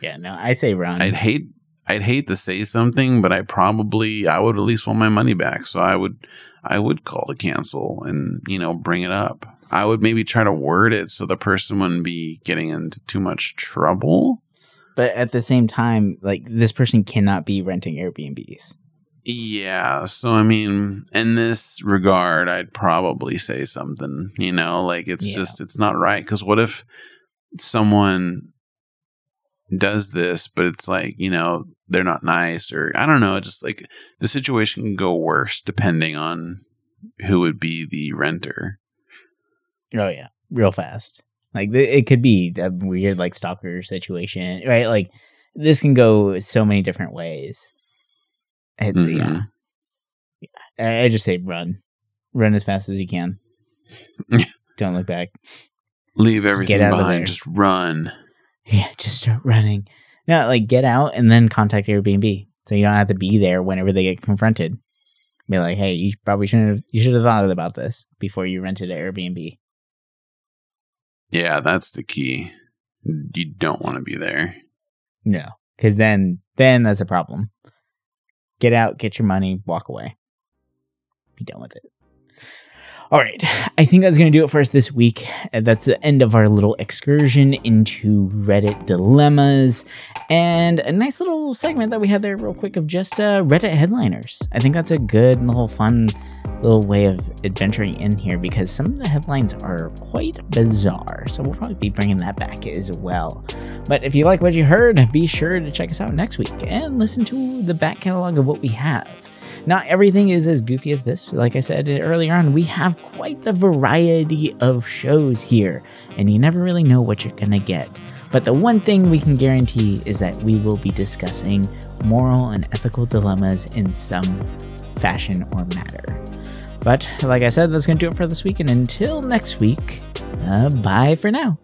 yeah. No, I say run. I'd hate I'd hate to say something, but I probably I would at least want my money back. So I would I would call to cancel and you know bring it up. I would maybe try to word it so the person wouldn't be getting into too much trouble. But at the same time, like this person cannot be renting Airbnbs. Yeah, so I mean, in this regard, I'd probably say something, you know, like it's Yeah. just it's not right cuz what if someone does this but it's like, you know, they're not nice or I don't know, just like the situation can go worse depending on who would be the renter. Oh yeah, real fast. Like it could be a weird like stalker situation, right? Like this can go so many different ways. It's, Yeah, Mhm. I, just say run, run as fast as you can. Don't look back. Leave everything there. behind, just run. Yeah, just start running. No, like get out and then contact Airbnb, so you don't have to be there whenever they get confronted. Be like, hey, you probably shouldn't have. You should have thought about this before you rented an Airbnb. Yeah, that's the key. You don't want to be there. No, because then then that's a problem. Get out, get your money, walk away. Be done with it. All right, I think that's going to do it for us this week. That's the end of our little excursion into Reddit dilemmas and a nice little segment that we had there, real quick, of just uh, Reddit headliners. I think that's a good and a little fun little way of adventuring in here because some of the headlines are quite bizarre. So we'll probably be bringing that back as well. But if you like what you heard, be sure to check us out next week and listen to the back catalog of what we have. Not everything is as goofy as this. Like I said earlier on, we have quite the variety of shows here, and you never really know what you're going to get. But the one thing we can guarantee is that we will be discussing moral and ethical dilemmas in some fashion or matter. But like I said, that's going to do it for this week. And until next week, uh, bye for now.